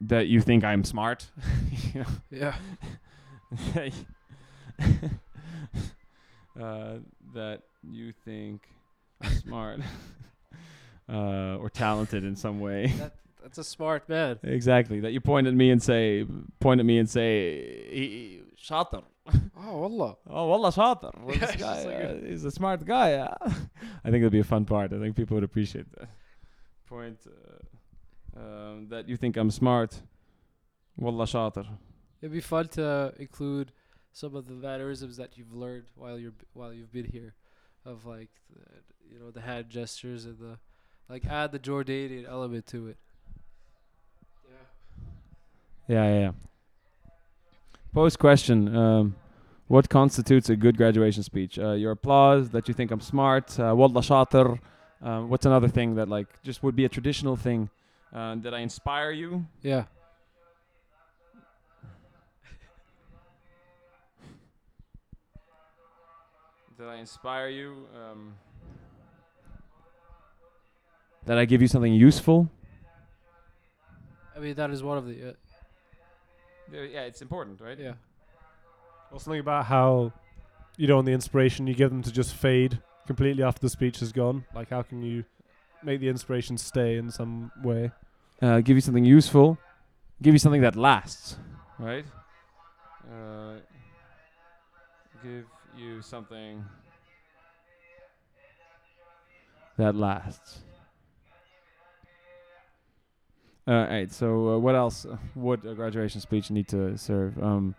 that you think I'm smart. you? Yeah. uh, that you think I'm smart uh, or talented in some way. That, that's a smart man. exactly. That you point at me and say, point at me and say, "Shatter." Oh, Allah. Oh, wallah shatter. Well, Yeah, this guy uh, a- a smart guy. Yeah. I think it'd be a fun part. I think people would appreciate that. Point uh, um, that you think I'm smart. Wallah shatter. It'd be fun to include some of the mannerisms that you've learned while you're b- while you've been here, of like the, you know the hand gestures and the like add the Jordanian element to it. Yeah. Yeah, yeah, yeah. Post question. Um, what constitutes a good graduation speech? Uh, your applause, that you think I'm smart. Uh, wallah. Um, what's another thing that like just would be a traditional thing? Uh, that I inspire you? Yeah. did I inspire you? Um, that I give you something useful? I mean that is one of the uh, Yeah, it's important, right? yeah. Or something about how, you know, on the inspiration you give them to just fade completely after the speech is gone. Like, how can you make the inspiration stay in some way? uh, give you something useful, give you something that lasts, right? Uh, give you something that lasts. Uh, all right. So uh, what else uh, would a graduation speech need to serve? Um,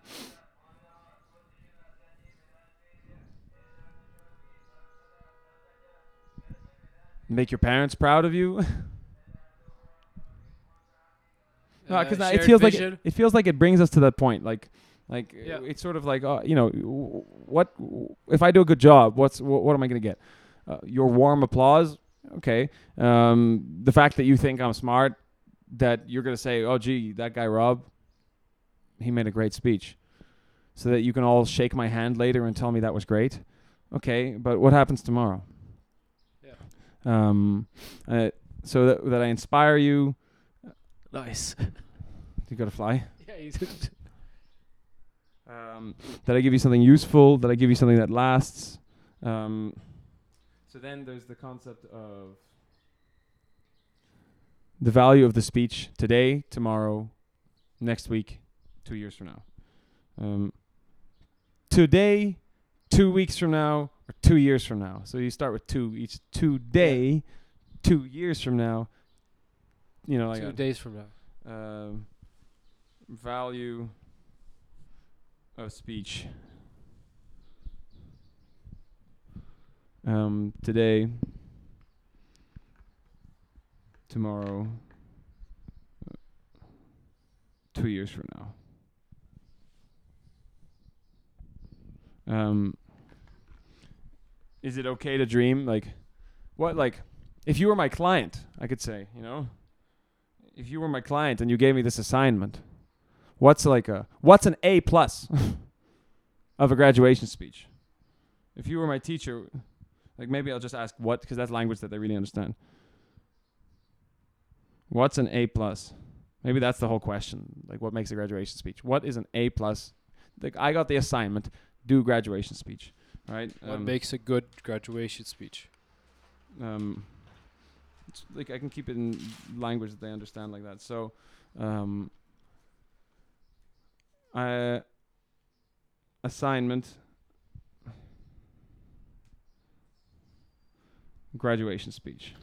make your parents proud of you. No, Uh, because it shared feels like it, it feels like it brings us to that point. Like, like uh, Yeah. it's sort of like, uh, you know, what if I do a good job? What's wh- what am I gonna get? Uh, your warm applause, okay. Um, the fact that you think I'm smart, that you're gonna say, oh, gee, that guy Rob, he made a great speech, so that you can all shake my hand later and tell me that was great. Okay, but what happens tomorrow? Yeah. Um, uh, so that that I inspire you. Nice. You gotta fly. yeah, he's um, that I give you something useful, that I give you something that lasts. Um, so then there's the concept of the value of the speech today, tomorrow, next week, two years from now. Um, today, two weeks from now, or two years from now. So you start with two each. Today, two years from now. You know, like two days from now. um, value of speech. Um, today, tomorrow, uh, two years from now. Um, is it okay to dream? Like, what? Like, if you were my client, I could say, you know, if you were my client and you gave me this assignment, what's like a what's an A plus of a graduation speech? If you were my teacher, like maybe I'll just ask what because that's language that they really understand. What's an A plus? Maybe that's the whole question. Like what makes a graduation speech? What is an A plus? Like I got the assignment, do graduation speech. Right? What Um, makes a good graduation speech? um, it's like I can keep it in language that they understand like that. So, um, I assignment graduation speech.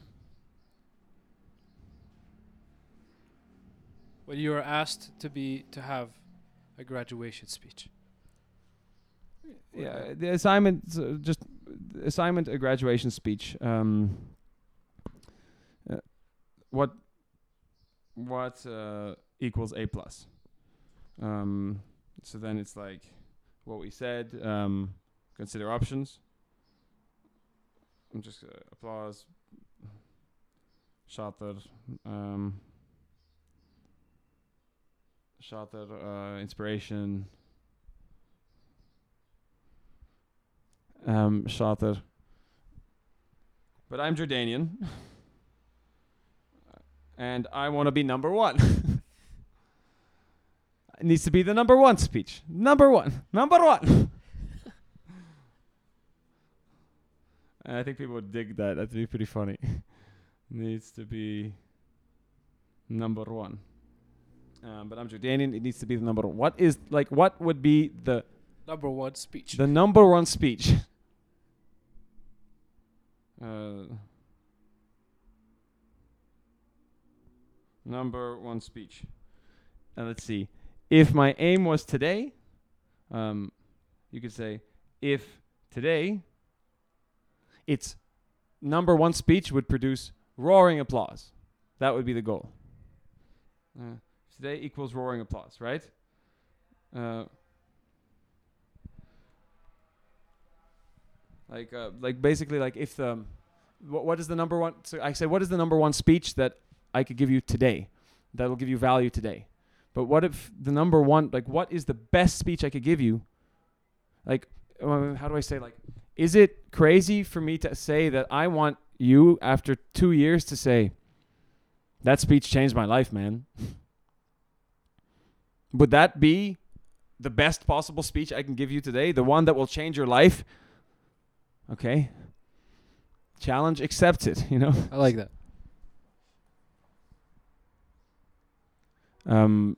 When you are asked to be to have a graduation speech. Yeah, the assignment uh, just assignment a graduation speech. Um, uh, what what uh, equals a plus? Um, so then it's like what we said. Um, consider options. I'm just applause. Shatter. Um, shatter. Uh, inspiration. um, Shatter. But I'm Jordanian. and I want to be number one. it needs to be the number one speech. Number one. Number one. and I think people would dig that. That'd be pretty funny. needs to be number one. Um, but I'm Jordanian. It needs to be the number one. What is, like, what would be the Number one speech. the number one speech. Uh, number one speech. And let's see. If my aim was today, um, you could say, if today, its number one speech would produce roaring applause. That would be the goal. Uh, today equals roaring applause, right? Uh, like uh, like basically like if the what, what is the number one so i say what is the number one speech that i could give you today that will give you value today? But what if the number one like what is the best speech i could give you? Like uh, how do i say like is it crazy for me to say that i want you after two years to say that speech changed my life man would that be the best possible speech i can give you today the one that will change your life Okay. Challenge accepted, you know. I like that. Um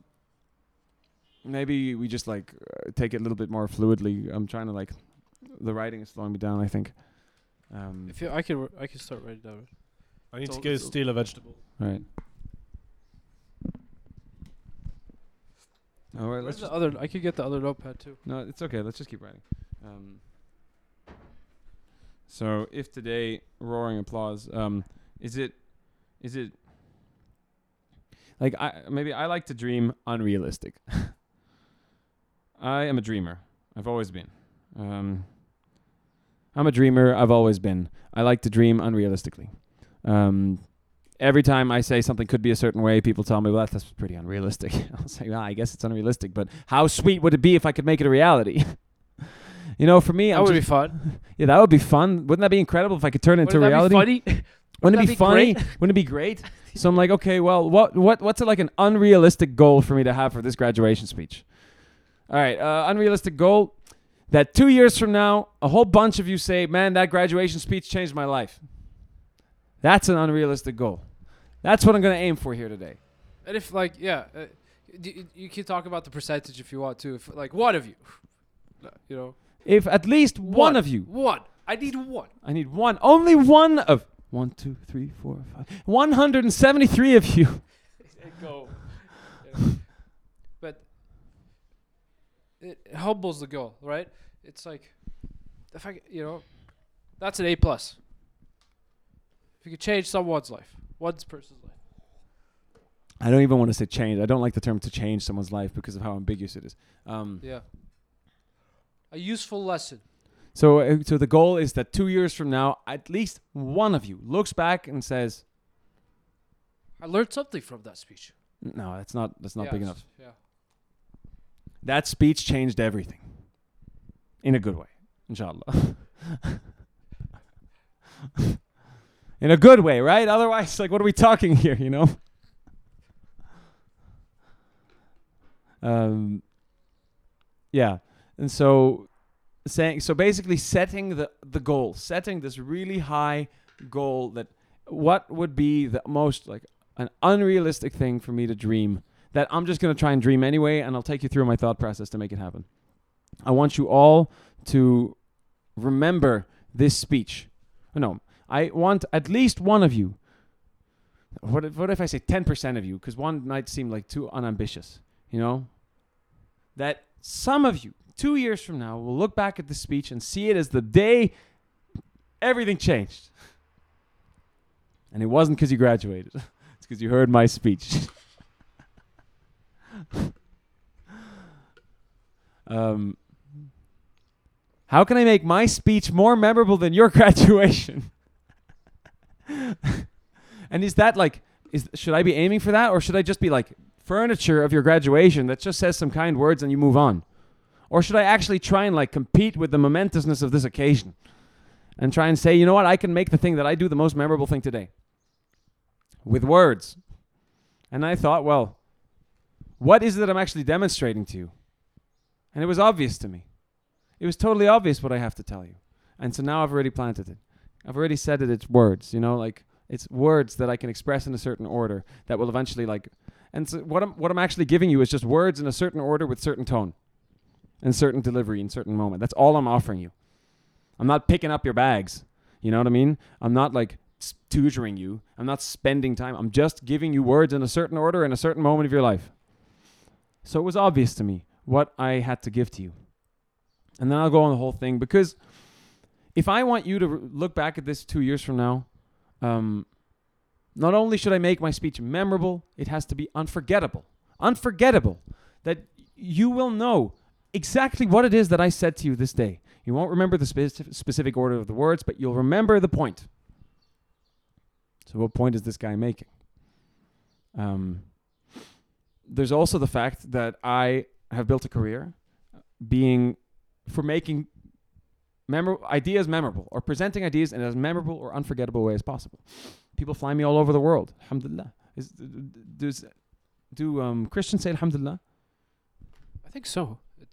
maybe we just like uh, take it a little bit more fluidly. I'm trying to like the writing is slowing me down, I think. Um If you, I could, I could start writing down. I need So- to go steal a vegetable. right. All right, Where's let's the just, other? I could get the other notepad too. no, it's okay. Let's just keep writing. Um, so, if today roaring applause, um, is it, is it, like I maybe I like to dream unrealistic. I am a dreamer. I've always been. Um, I'm a dreamer. I've always been. I like to dream unrealistically. Um, every time I say something could be a certain way, people tell me, "Well, that's pretty unrealistic." I'll say, "Well, I guess it's unrealistic, but how sweet would it be if I could make it a reality?" you know, for me, That I'm would be fun. yeah, that would be fun. Wouldn't that be incredible if I could turn it into Wouldn't that reality? be funny? Wouldn't it be, be funny? Wouldn't it be great? so I'm like, okay, well, what what what's it like an unrealistic goal for me to have for this graduation speech? All right, uh, unrealistic goal that two years from now, a whole bunch of you say, "Man, that graduation speech changed my life." That's an unrealistic goal. That's what I'm going to aim for here today. And if like yeah, uh, d- you can talk about the percentage if you want to. If like one of you, you know, If at least one, of you, one. I need one. I need one, only one of one, two, three, four, five, 173 of you. Go. Yeah. But it humbles the goal, right? It's like if I, you know, that's an A plus. If you could change someone's life, one person's life. I don't even want to say change. I don't like the term to change someone's life because of how ambiguous it is. Um, Yeah. A useful lesson. So, uh, so the goal is that two years from now, at least one of you looks back and says, I learned something from that speech. "No, that's not that's not Yeah, big enough." Yeah. That speech changed everything, in a good way, inshallah. in a good way, right? Otherwise, like, what are we talking here? You know. Um. Yeah, and so saying so basically setting the the goal, setting this really high goal that what would be the most like an unrealistic thing for me to dream that I'm just going to try and dream anyway and I'll take you through my thought process to make it happen. I want you all to remember this speech. No, I want at least one of you. What if, what if I say 10% of you because one might seem like too unambitious, you know? That some of you 2 years from now will look back at this speech and see it as the day everything changed. And it wasn't because you graduated. it's because you heard my speech. um, how can I make my speech more memorable than your graduation? and is that like, is should I be aiming for that, or should I just be like furniture of your graduation that just says some kind words and you move on, or should I actually try and like compete with the momentousness of this occasion, and try and say, you know what, I can make the thing that I do the most memorable thing today, with words. And I thought, well, what is it that I'm actually demonstrating to you? And it was obvious to me. It was totally obvious what I have to tell you. And so now I've already planted it. I've already said it, it's words, you know, like it's words that I can express in a certain order that will eventually like and so what I'm what I'm actually giving you is just words in a certain order with certain tone and certain delivery in certain moment. That's all I'm offering you. I'm not picking up your bags. You know what I mean? I'm not like tutoring you. I'm not spending time. I'm just giving you words in a certain order in a certain moment of your life. So it was obvious to me what I had to give to you. And then I'll go on the whole thing because if I want you to look back at this two years from now, um, not only should I make my speech memorable, it has to be unforgettable. Unforgettable. That you will know exactly what it is that I said to you this day. You won't remember the speci- specific order of the words, but you'll remember the point. So, what point is this guy making? Um, there's also the fact that I have built a career being for making memor- ideas memorable or presenting ideas in as memorable or unforgettable way as possible. People fly me all over the world. Alhamdulillah. Is, does, do um, Christians say Alhamdulillah? I think so. It,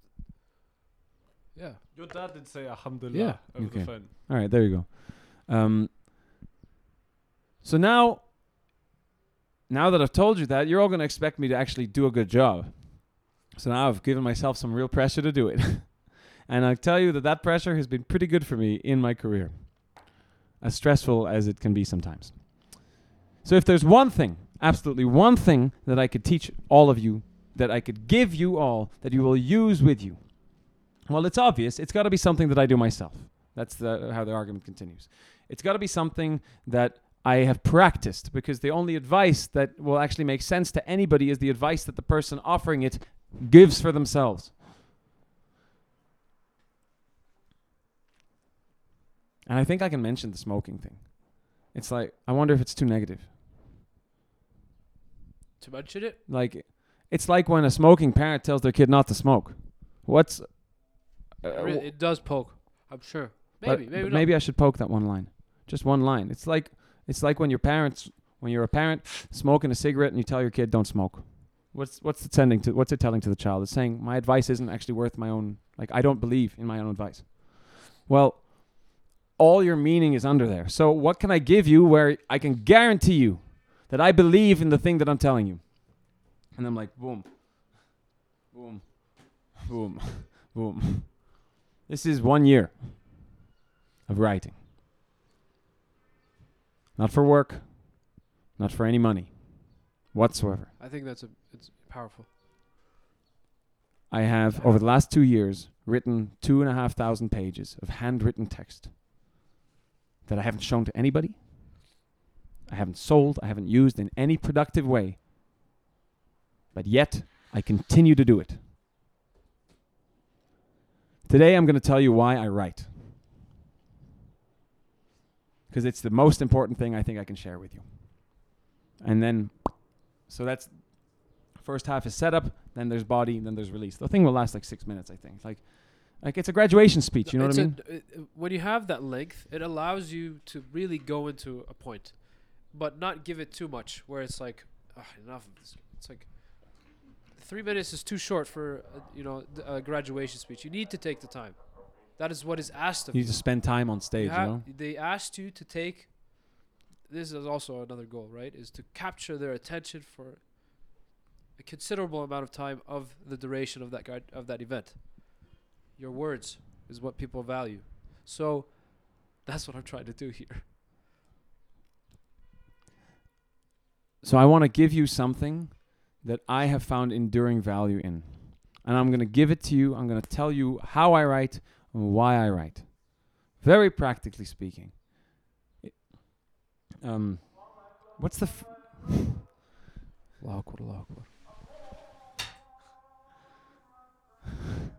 yeah. Your dad did say Alhamdulillah Yeah. over Okay. the phone. All right, there you go. Um, so now, now that I've told you that, you're all going to expect me to actually do a good job. So now I've given myself some real pressure to do it. and I tell you that that pressure has been pretty good for me in my career, as stressful as it can be sometimes. So if there's one thing, absolutely one thing that I could teach all of you that I could give you all that you will use with you? Well, it's obvious. It's got to be something that I do myself. That's the, how the argument continues. It's got to be something that I have practiced because the only advice that will actually make sense to anybody is the advice that the person offering it gives for themselves. And I think I can mention the smoking thing. It's like, I wonder if it's too negative. To mention it, Like, it's like when a smoking parent tells their kid not to smoke. What's. Uh, it, does poke. I'm sure. But- Maybe, but maybe, not. maybe I should poke that one line. Just one line. It's like it's like when your parents when you're a parent smoking a cigarette and you tell your kid don't smoke. What's what's it sending to what's it telling to the child? It's saying my advice isn't actually worth my own like I don't believe in my own advice. Well, all your meaning is under there. So what can I give you where I can guarantee you that I believe in the thing that I'm telling you? And I'm like, boom. Boom. Boom. Boom. This is one year of writing. Not for work, not for any money whatsoever. I think that's a it's powerful. I have, over the last two years, written two and a half thousand pages of handwritten text that I haven't shown to anybody, I haven't sold, I haven't used in any productive way. But yet, I continue to do it. Today, I'm going to tell you why I write. Because it's the most important thing I think I can share with you. And then, so that's first half is setup, then there's body, then there's release. The thing will last like six minutes, I think. Like, like it's a graduation speech. You know It's what I mean? a- it- it- when you have that length, it allows you to really go into a point, but not give it too much. Where it's like, "Ugh, enough of this. It's like three minutes is too short for uh, you know a graduation speech. You need to take the time. That is what is asked of You you. need to spend time on stage. You You, know. They asked you to take. This is also another goal, right? Is to capture their attention for a considerable amount of time of the duration of that guide, of that event. Your words is what people value, so that's what I'm trying to do here. So I want to give you something that I have found enduring value in. And I'm going to give it to you. I'm going to tell you how I write and why I write. Very practically speaking. It- um, what's the. F-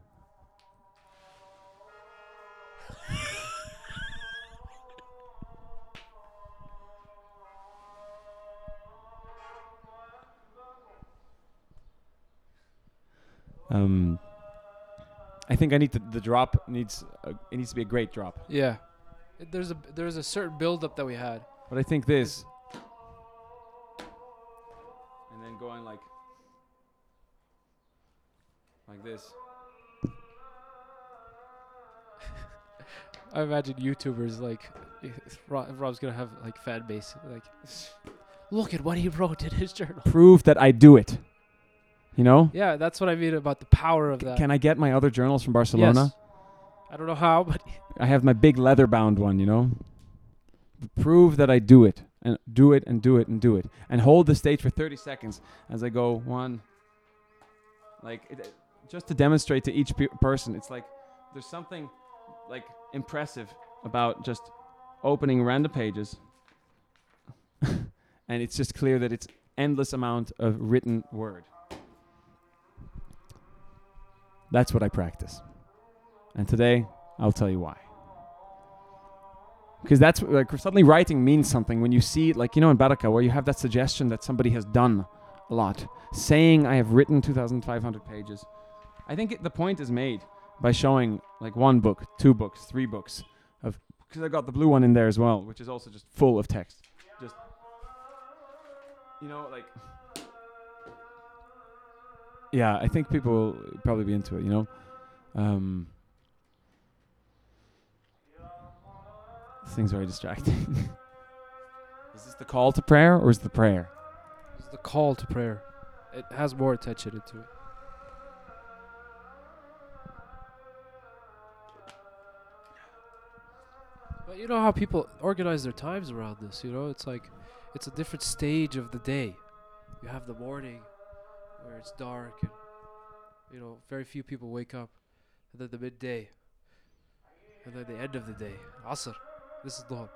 um, I think I need to, the drop needs a, it needs to be a great drop. Yeah, It- there's a there's a certain buildup that we had. But I think this and then going like like this. I imagine YouTubers like Rob, Rob's gonna have like fan base like. Look at what he wrote in his journal. Prove that I do it. You know? Yeah, that's what I mean about the power of that. Can I get my other journals from Barcelona? Yes. I don't know how, but I have my big leather bound one, you know? Prove that I do it and do it and do it and do it and hold the stage for 30 seconds as I go one like it, it- just to demonstrate to each pe- person it's like there's something like impressive about just opening random pages and it's just clear that it's endless amount of written word that's what I practice. And today I'll tell you why. Because that's like suddenly writing means something when you see like you know in Baraka where you have that suggestion that somebody has done a lot. Saying I have written 2500 pages. I think it, the point is made by showing like one book two books three books of because I got the blue one in there as well which is also just full of text. Just you know like yeah I think people will probably be into it you know um This thing's very distracting. is this the call to prayer or is it the prayer? it's the call to prayer. It has more attention to it. But you know how people organize their times around this, you know? It's like it's a different stage of the day. You have the morning, where it's dark and you know very few people wake up, and then the midday, and then the end of the day, Asr. This is Dhuhr,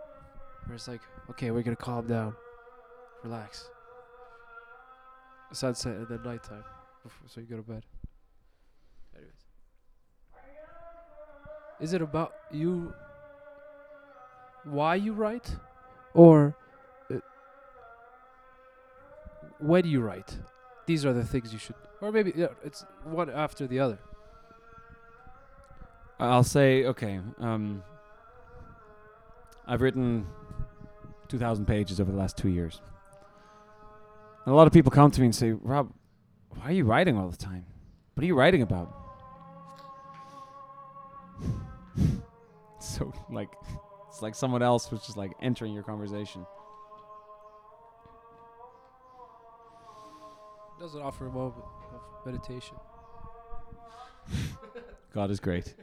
where it's like okay, we're gonna calm down, relax. Sunset and then nighttime, so you go to bed. Anyways, is it about you? Why you write, or uh, when you write? These are the things you should, or maybe yeah, it's one after the other. I'll say okay. Um, I've written 2,000 pages over the last two years. And a lot of people come to me and say, Rob, why are you writing all the time? What are you writing about? so, like, it's like someone else was just like entering your conversation. Doesn't offer a moment of meditation. God is great.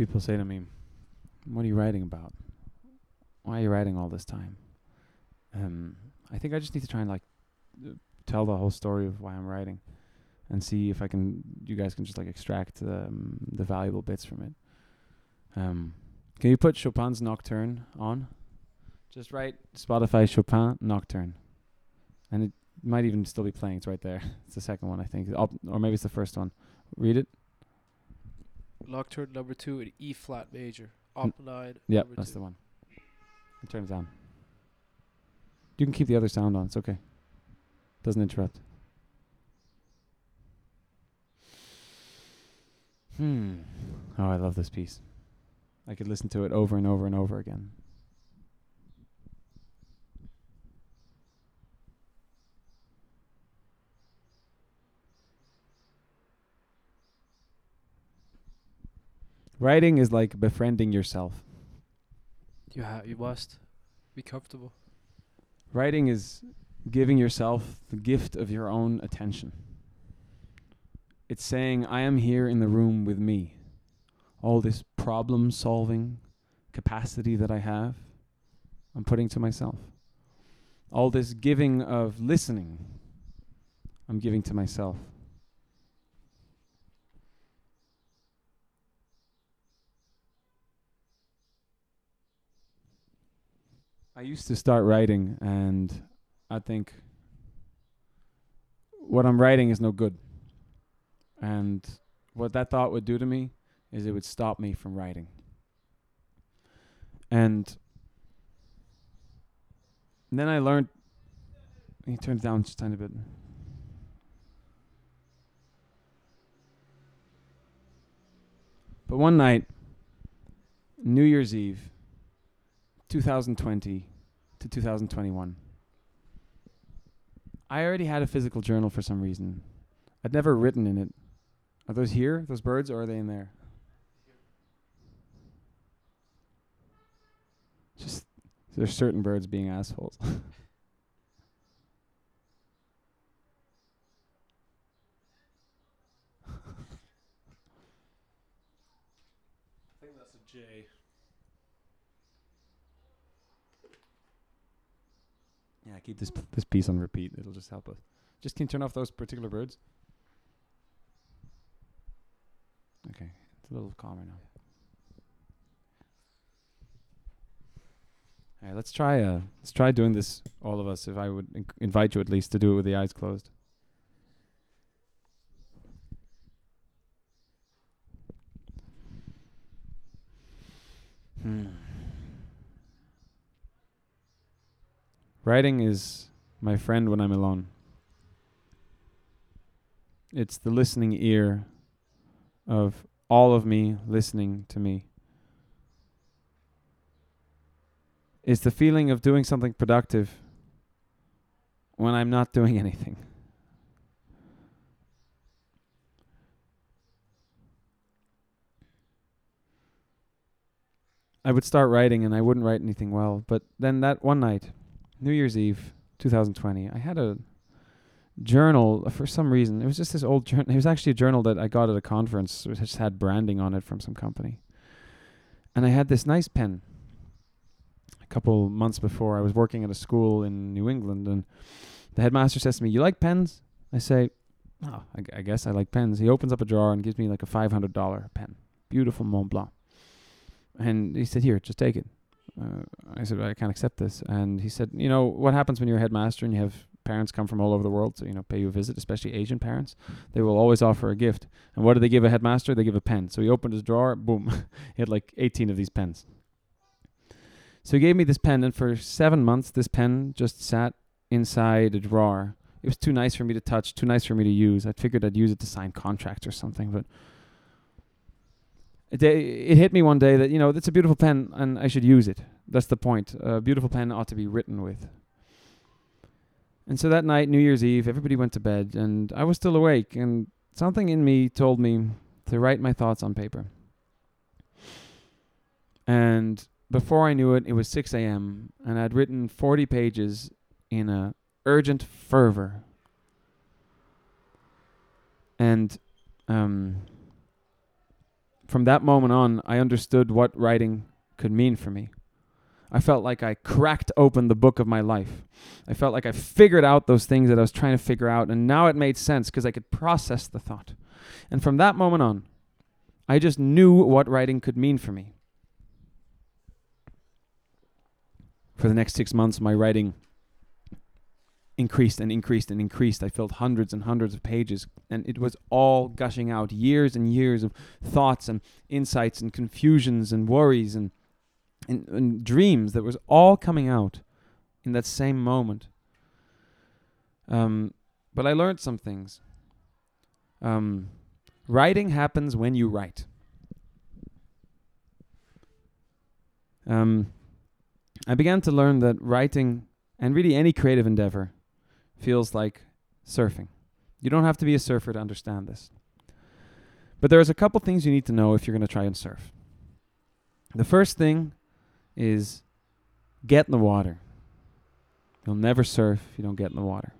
People say to me, "What are you writing about? Why are you writing all this time?" Um, I think I just need to try and like uh, tell the whole story of why I'm writing, and see if I can. You guys can just like extract um, the valuable bits from it. Um, can you put Chopin's Nocturne on? Just write Spotify Chopin Nocturne, and it might even still be playing. It's right there. It's the second one, I think, Up, or maybe it's the first one. Read it. Nocturne number two in E flat major. Op nine. Yep, number that's two. the one. It down. You can keep the other sound on. It's okay. Doesn't interrupt. Hmm. Oh, I love this piece. I could listen to it over and over and over again. Writing is like befriending yourself. You ha- you must be comfortable. Writing is giving yourself the gift of your own attention. It's saying, I am here in the room with me. All this problem solving capacity that I have, I'm putting to myself. All this giving of listening, I'm giving to myself. I used to start writing, and I think what I'm writing is no good. And what that thought would do to me is it would stop me from writing. And then I learned. He turned it down just a tiny bit. But one night, New Year's Eve, 2020 to 2021. I already had a physical journal for some reason. I'd never written in it. Are those here, those birds, or are they in there? Just there's certain birds being assholes. I think that's a J. yeah, keep this p- this piece on repeat. It'll just help us. Just can you turn off those particular birds? Okay, it's a little calmer now. All right, let's try uh let's try doing this all of us if I would inc- invite you at least to do it with the eyes closed. Hmm. Writing is my friend when I'm alone. It's the listening ear of all of me listening to me. It's the feeling of doing something productive when I'm not doing anything. I would start writing and I wouldn't write anything well. But then that one night, New Year's Eve, 2020, I had a journal uh, for some reason. It was just this old journal. It was actually a journal that I got at a conference. It just had branding on it from some company. And I had this nice pen. A couple months before, I was working at a school in New England, and the headmaster says to me, "You like pens?" I say, "Oh, I, g- I guess I like pens." He opens up a drawer and gives me like a five hundred dollar pen, beautiful Mont Blanc. And he said, "Here, just take it." Uh, I said, "I can't accept this." And he said, "You know what happens when you're a headmaster and you have parents come from all over the world to you know pay you a visit, especially Asian parents. They will always offer a gift. And what do they give a headmaster? They give a pen. So he opened his drawer, boom, he had like 18 of these pens. So he gave me this pen, and for seven months, this pen just sat inside a drawer. It was too nice for me to touch, too nice for me to use. I figured I'd use it to sign contracts or something, but it hit me one day that you know it's a beautiful pen and I should use it. That's the point. A beautiful pen ought to be written with. And so that night, New Year's Eve, everybody went to bed, and I was still awake, and something in me told me to write my thoughts on paper. And before I knew it, it was 6 a.m., and I'd written 40 pages in a urgent fervor. And um, from that moment on, I understood what writing could mean for me. I felt like I cracked open the book of my life. I felt like I figured out those things that I was trying to figure out, and now it made sense because I could process the thought. And from that moment on, I just knew what writing could mean for me. For the next six months, my writing increased and increased and increased. I filled hundreds and hundreds of pages, and it was all gushing out years and years of thoughts and insights and confusions and worries and, and, and dreams that was all coming out in that same moment. Um, but I learned some things. Um, writing happens when you write. Um, I began to learn that writing and really any creative endeavor feels like surfing. You don't have to be a surfer to understand this. But there's a couple things you need to know if you're going to try and surf. The first thing is get in the water. You'll never surf if you don't get in the water.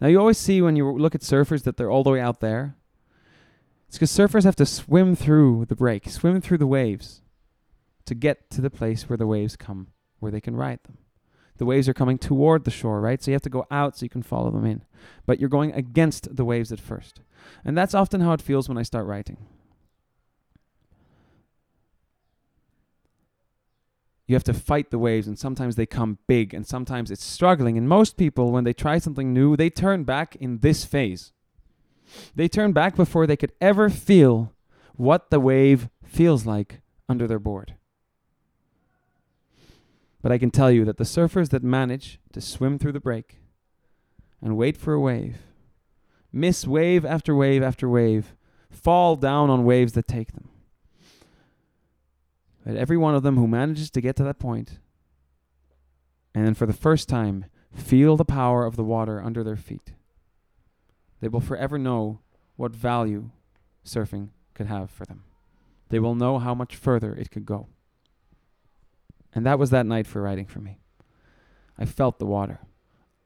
Now, you always see when you look at surfers that they're all the way out there. It's because surfers have to swim through the break, swim through the waves to get to the place where the waves come, where they can ride them. The waves are coming toward the shore, right? So you have to go out so you can follow them in. But you're going against the waves at first. And that's often how it feels when I start writing. You have to fight the waves, and sometimes they come big, and sometimes it's struggling. And most people, when they try something new, they turn back in this phase. They turn back before they could ever feel what the wave feels like under their board. But I can tell you that the surfers that manage to swim through the break and wait for a wave, miss wave after wave after wave, fall down on waves that take them. But every one of them who manages to get to that point and then for the first time feel the power of the water under their feet, they will forever know what value surfing could have for them. They will know how much further it could go. And that was that night for writing for me. I felt the water.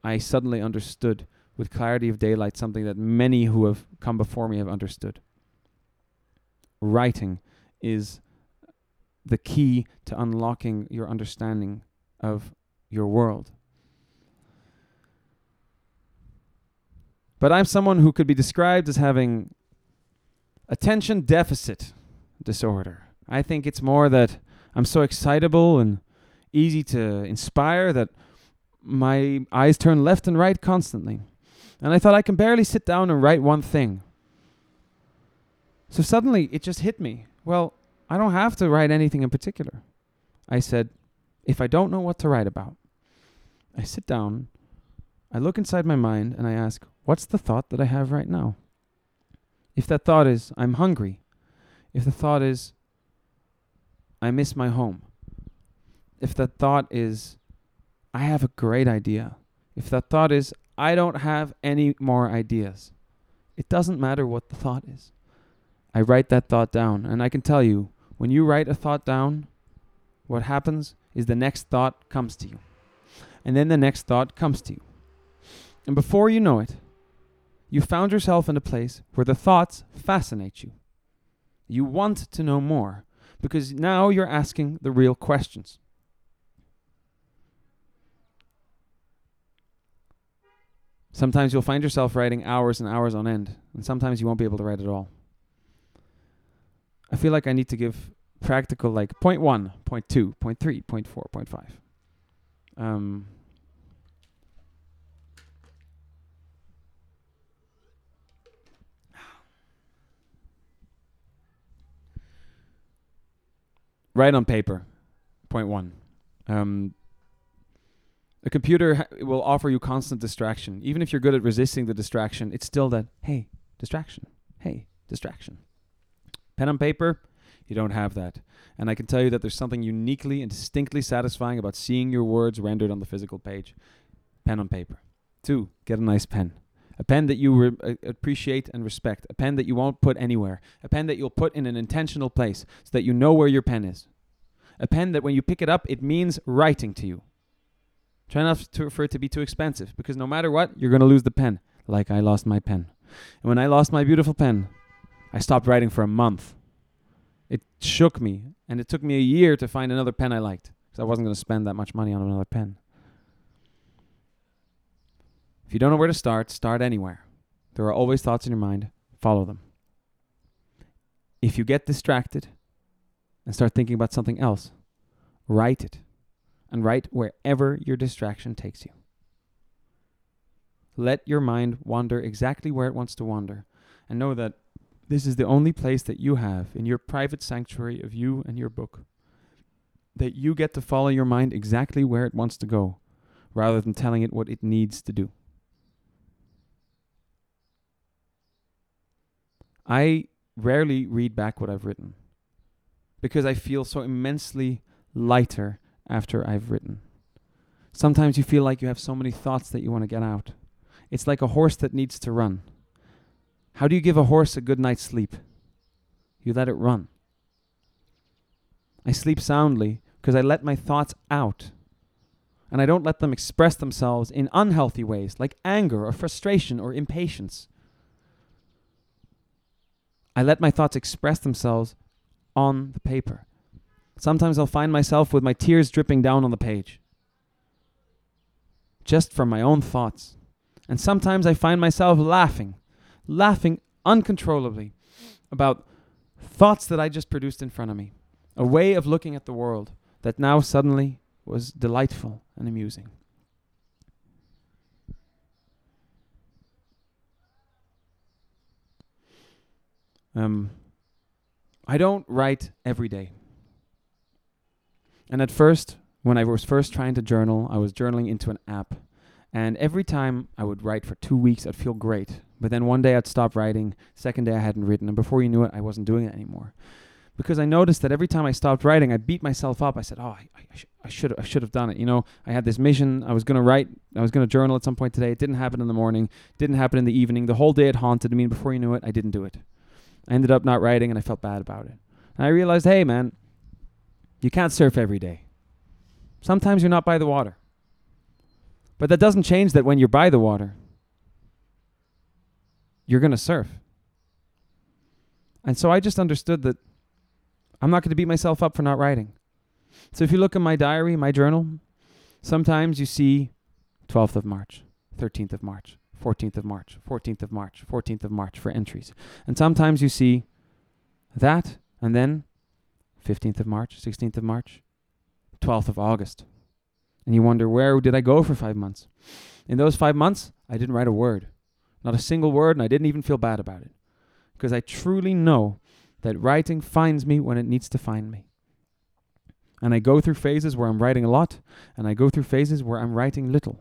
I suddenly understood with clarity of daylight something that many who have come before me have understood. Writing is the key to unlocking your understanding of your world. But I'm someone who could be described as having attention deficit disorder. I think it's more that I'm so excitable and easy to inspire that my eyes turn left and right constantly. And I thought I can barely sit down and write one thing. So suddenly it just hit me. Well, I don't have to write anything in particular. I said, if I don't know what to write about, I sit down, I look inside my mind, and I ask, what's the thought that I have right now? If that thought is, I'm hungry, if the thought is, I miss my home, if that thought is, I have a great idea, if that thought is, I don't have any more ideas, it doesn't matter what the thought is. I write that thought down, and I can tell you, when you write a thought down, what happens is the next thought comes to you. And then the next thought comes to you. And before you know it, you found yourself in a place where the thoughts fascinate you. You want to know more because now you're asking the real questions. Sometimes you'll find yourself writing hours and hours on end, and sometimes you won't be able to write at all. I feel like I need to give practical like point one, point two, point three, point four, point five. Um, write on paper. Point one. Um, a computer ha- will offer you constant distraction. Even if you're good at resisting the distraction, it's still that, hey, distraction. Hey, distraction. Pen on paper, you don't have that. And I can tell you that there's something uniquely and distinctly satisfying about seeing your words rendered on the physical page. Pen on paper. Two, get a nice pen. A pen that you re- uh, appreciate and respect. A pen that you won't put anywhere. A pen that you'll put in an intentional place so that you know where your pen is. A pen that when you pick it up, it means writing to you. Try not to, for it to be too expensive because no matter what, you're going to lose the pen, like I lost my pen. And when I lost my beautiful pen, I stopped writing for a month. It shook me, and it took me a year to find another pen I liked because I wasn't going to spend that much money on another pen. If you don't know where to start, start anywhere. There are always thoughts in your mind, follow them. If you get distracted and start thinking about something else, write it and write wherever your distraction takes you. Let your mind wander exactly where it wants to wander and know that this is the only place that you have in your private sanctuary of you and your book. That you get to follow your mind exactly where it wants to go rather than telling it what it needs to do. I rarely read back what I've written because I feel so immensely lighter after I've written. Sometimes you feel like you have so many thoughts that you want to get out. It's like a horse that needs to run. How do you give a horse a good night's sleep? You let it run. I sleep soundly because I let my thoughts out. And I don't let them express themselves in unhealthy ways like anger or frustration or impatience. I let my thoughts express themselves on the paper. Sometimes I'll find myself with my tears dripping down on the page, just from my own thoughts. And sometimes I find myself laughing, laughing uncontrollably about thoughts that I just produced in front of me, a way of looking at the world that now suddenly was delightful and amusing. Um, I don't write every day. And at first, when I was first trying to journal, I was journaling into an app. And every time I would write for two weeks, I'd feel great. But then one day I'd stop writing. Second day I hadn't written. And before you knew it, I wasn't doing it anymore. Because I noticed that every time I stopped writing, I beat myself up. I said, "Oh, I, I, sh- I should, I should have done it." You know, I had this mission. I was gonna write. I was gonna journal at some point today. It didn't happen in the morning. Didn't happen in the evening. The whole day it haunted me. And before you knew it, I didn't do it. I ended up not writing, and I felt bad about it. And I realized, hey, man, you can't surf every day. Sometimes you're not by the water. But that doesn't change that when you're by the water, you're going to surf. And so I just understood that I'm not going to beat myself up for not writing. So if you look in my diary, my journal, sometimes you see 12th of March, 13th of March, 14th of March, 14th of March, 14th of March for entries. And sometimes you see that and then 15th of March, 16th of March, 12th of August. And you wonder, where did I go for five months? In those five months, I didn't write a word, not a single word, and I didn't even feel bad about it. Because I truly know that writing finds me when it needs to find me. And I go through phases where I'm writing a lot, and I go through phases where I'm writing little.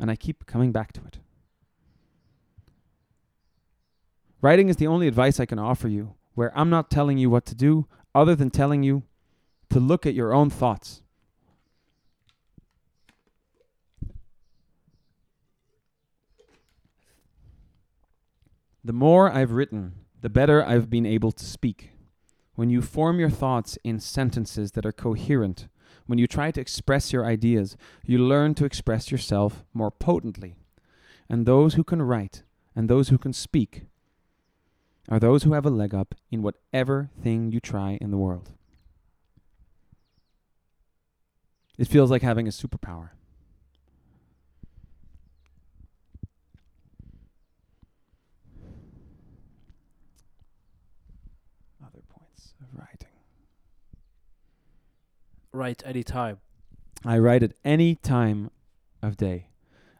And I keep coming back to it. Writing is the only advice I can offer you where I'm not telling you what to do other than telling you to look at your own thoughts. The more I've written, the better I've been able to speak. When you form your thoughts in sentences that are coherent, when you try to express your ideas, you learn to express yourself more potently. And those who can write and those who can speak are those who have a leg up in whatever thing you try in the world. It feels like having a superpower. Other points of writing. Write any time. I write at any time of day.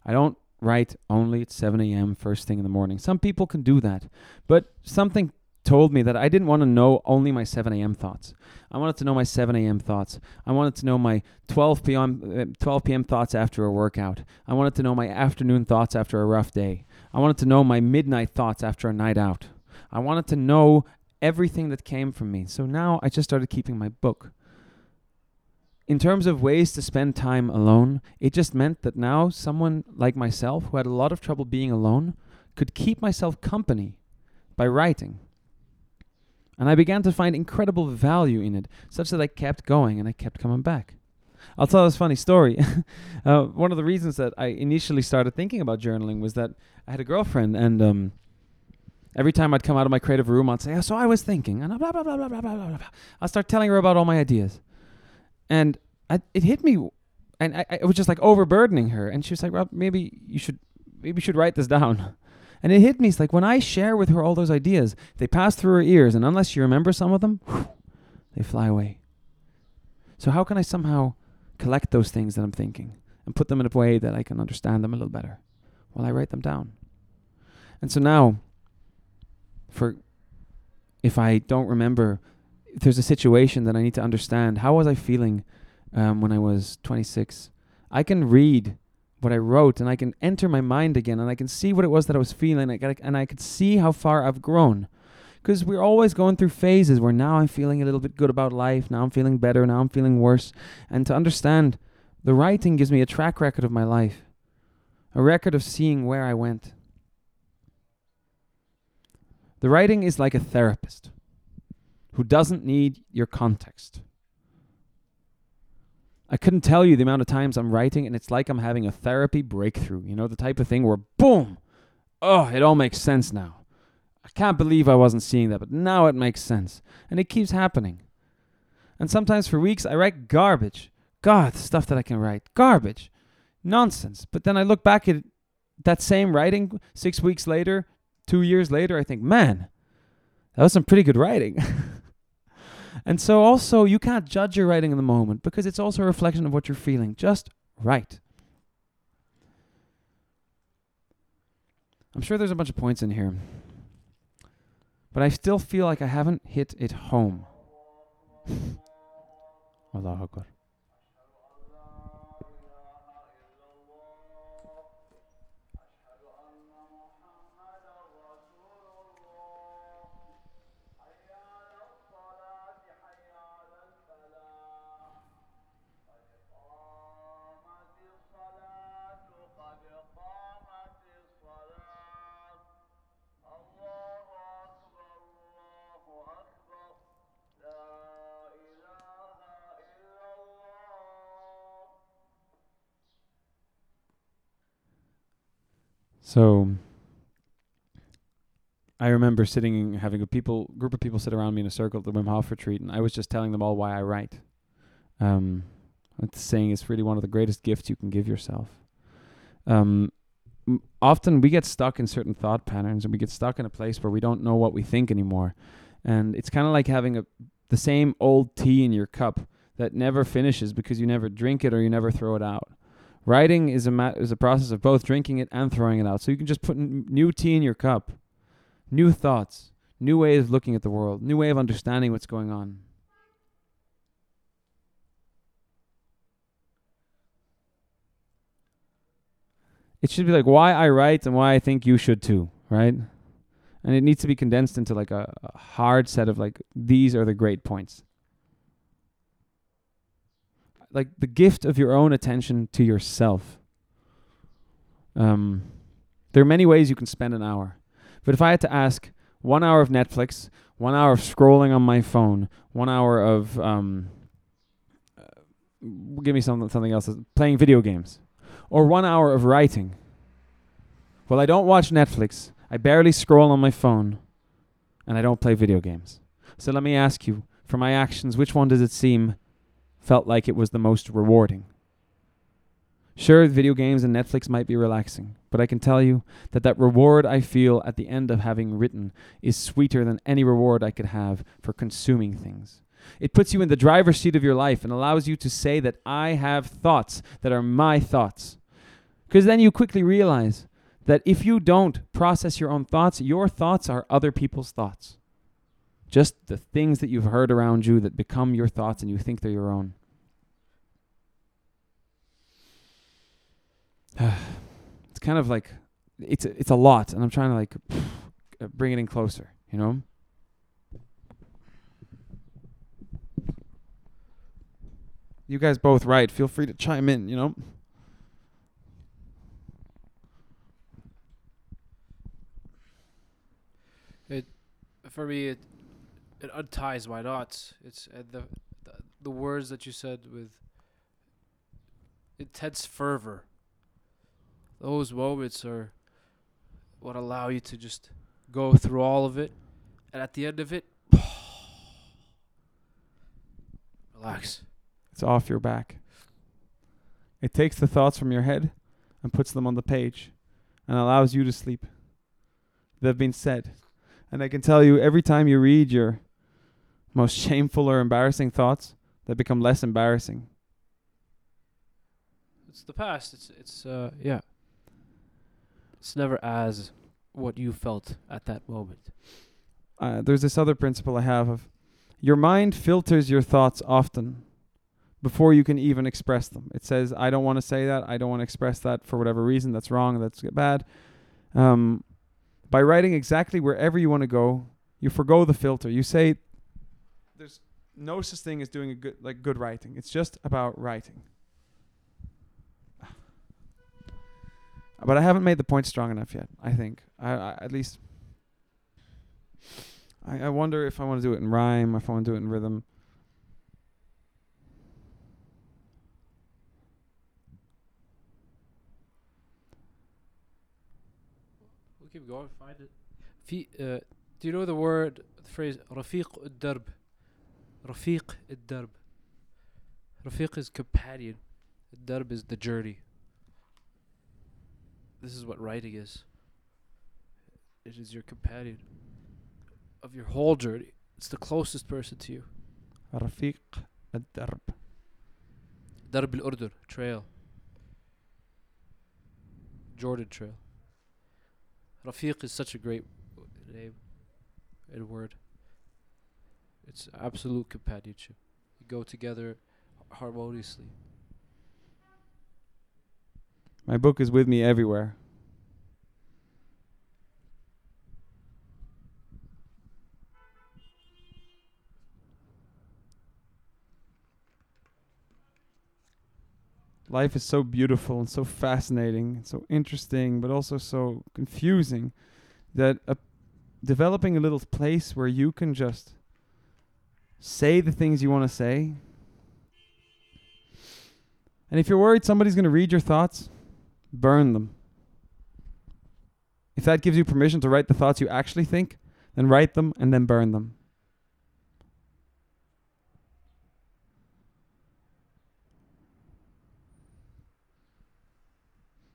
I don't write only at 7 a.m. first thing in the morning. Some people can do that, but something told me that I didn't want to know only my 7 a.m. thoughts. I wanted to know my 7 a.m. thoughts. I wanted to know my 12 p.m. Uh, 12 p.m. thoughts after a workout. I wanted to know my afternoon thoughts after a rough day. I wanted to know my midnight thoughts after a night out. I wanted to know everything that came from me. So now I just started keeping my book in terms of ways to spend time alone, it just meant that now someone like myself, who had a lot of trouble being alone, could keep myself company by writing. And I began to find incredible value in it, such that I kept going and I kept coming back. I'll tell this funny story. uh, one of the reasons that I initially started thinking about journaling was that I had a girlfriend, and um, every time I'd come out of my creative room, I'd say, oh, "So I was thinking," and blah blah blah blah blah blah blah. I'd start telling her about all my ideas and I, it hit me, and I, I was just like overburdening her. And she was like, "Rob, maybe you should, maybe you should write this down." And it hit me. It's like when I share with her all those ideas, they pass through her ears, and unless you remember some of them, they fly away. So how can I somehow collect those things that I'm thinking and put them in a way that I can understand them a little better? Well, I write them down. And so now, for if I don't remember, if there's a situation that I need to understand, how was I feeling um, when I was 26. I can read what I wrote and I can enter my mind again and I can see what it was that I was feeling and I could see how far I've grown. Because we're always going through phases where now I'm feeling a little bit good about life, now I'm feeling better, now I'm feeling worse. And to understand, the writing gives me a track record of my life, a record of seeing where I went. The writing is like a therapist who doesn't need your context. I couldn't tell you the amount of times I'm writing and it's like I'm having a therapy breakthrough. You know, the type of thing where boom, oh, it all makes sense now. I can't believe I wasn't seeing that, but now it makes sense. And it keeps happening. And sometimes for weeks I write garbage. God, the stuff that I can write. Garbage. Nonsense. But then I look back at that same writing six weeks later, two years later, I think, man, that was some pretty good writing. And so also you can't judge your writing in the moment because it's also a reflection of what you're feeling. Just write. I'm sure there's a bunch of points in here. But I still feel like I haven't hit it home. Akbar. So I remember sitting, having a people group of people sit around me in a circle at the Wim Hof retreat, and I was just telling them all why I write. Um, it's saying it's really one of the greatest gifts you can give yourself. Um, often we get stuck in certain thought patterns, and we get stuck in a place where we don't know what we think anymore. And it's kind of like having a the same old tea in your cup that never finishes because you never drink it or you never throw it out. Writing is a ma- is a process of both drinking it and throwing it out. So you can just put n- new tea in your cup, new thoughts, new ways of looking at the world, new way of understanding what's going on. It should be like why I write and why I think you should too, right? And it needs to be condensed into like a, a hard set of like these are the great points. Like the gift of your own attention to yourself. Um, there are many ways you can spend an hour, but if I had to ask one hour of Netflix, one hour of scrolling on my phone, one hour of um, uh, give me something something else, playing video games, or one hour of writing. Well, I don't watch Netflix. I barely scroll on my phone, and I don't play video games. So let me ask you, for my actions, which one does it seem felt like it was the most rewarding? Sure, video games and Netflix might be relaxing, but I can tell you that that reward I feel at the end of having written is sweeter than any reward I could have for consuming things. It puts you in the driver's seat of your life and allows you to say that I have thoughts that are my thoughts. Because then you quickly realize that if you don't process your own thoughts, your thoughts are other people's thoughts. Just the things that you've heard around you that become your thoughts and you think they're your own. it's kind of like it's a, it's a lot, and I'm trying to like bring it in closer. You know. You guys both right. Feel free to chime in. You know. for me, it it unties my knots. It's uh, the, the the words that you said with intense fervor. Those moments are what allow you to just go through all of it, and at the end of it, relax. It's off your back. It takes the thoughts from your head and puts them on the page and allows you to sleep. They've been said. And I can tell you, every time you read your most shameful or embarrassing thoughts, that become less embarrassing. It's the past. It's it's uh yeah. It's never as what you felt at that moment. Uh, there's this other principle I have of your mind filters your thoughts often before you can even express them. It says, I don't want to say that. I don't want to express that for whatever reason. That's wrong. That's bad. Um, by writing exactly wherever you want to go, you forego the filter. You say no such thing as doing a good like good writing. It's just about writing. But I haven't made the point strong enough yet. I think I, I at least I, I wonder if I want to do it in rhyme, if I want to do it in rhythm. We'll keep going. Find it. في, uh, do you know the word, the phrase رفيق الدرب? رفيق الدرب. رفيق is companion. الدرب is the journey. This is what writing is. It is your companion of your whole journey. It's the closest person to you. رفيق الدرب. درب الأردن trail. Jordan Trail. Rafiq is such a great name and word. It's absolute companionship. You go together harmoniously. My book is with me everywhere. Life is so beautiful and so fascinating and so interesting, but also so confusing that a developing a little place where you can just say the things you want to say. And if you're worried somebody's going to read your thoughts, burn them. If that gives you permission to write the thoughts you actually think, then write them and then burn them.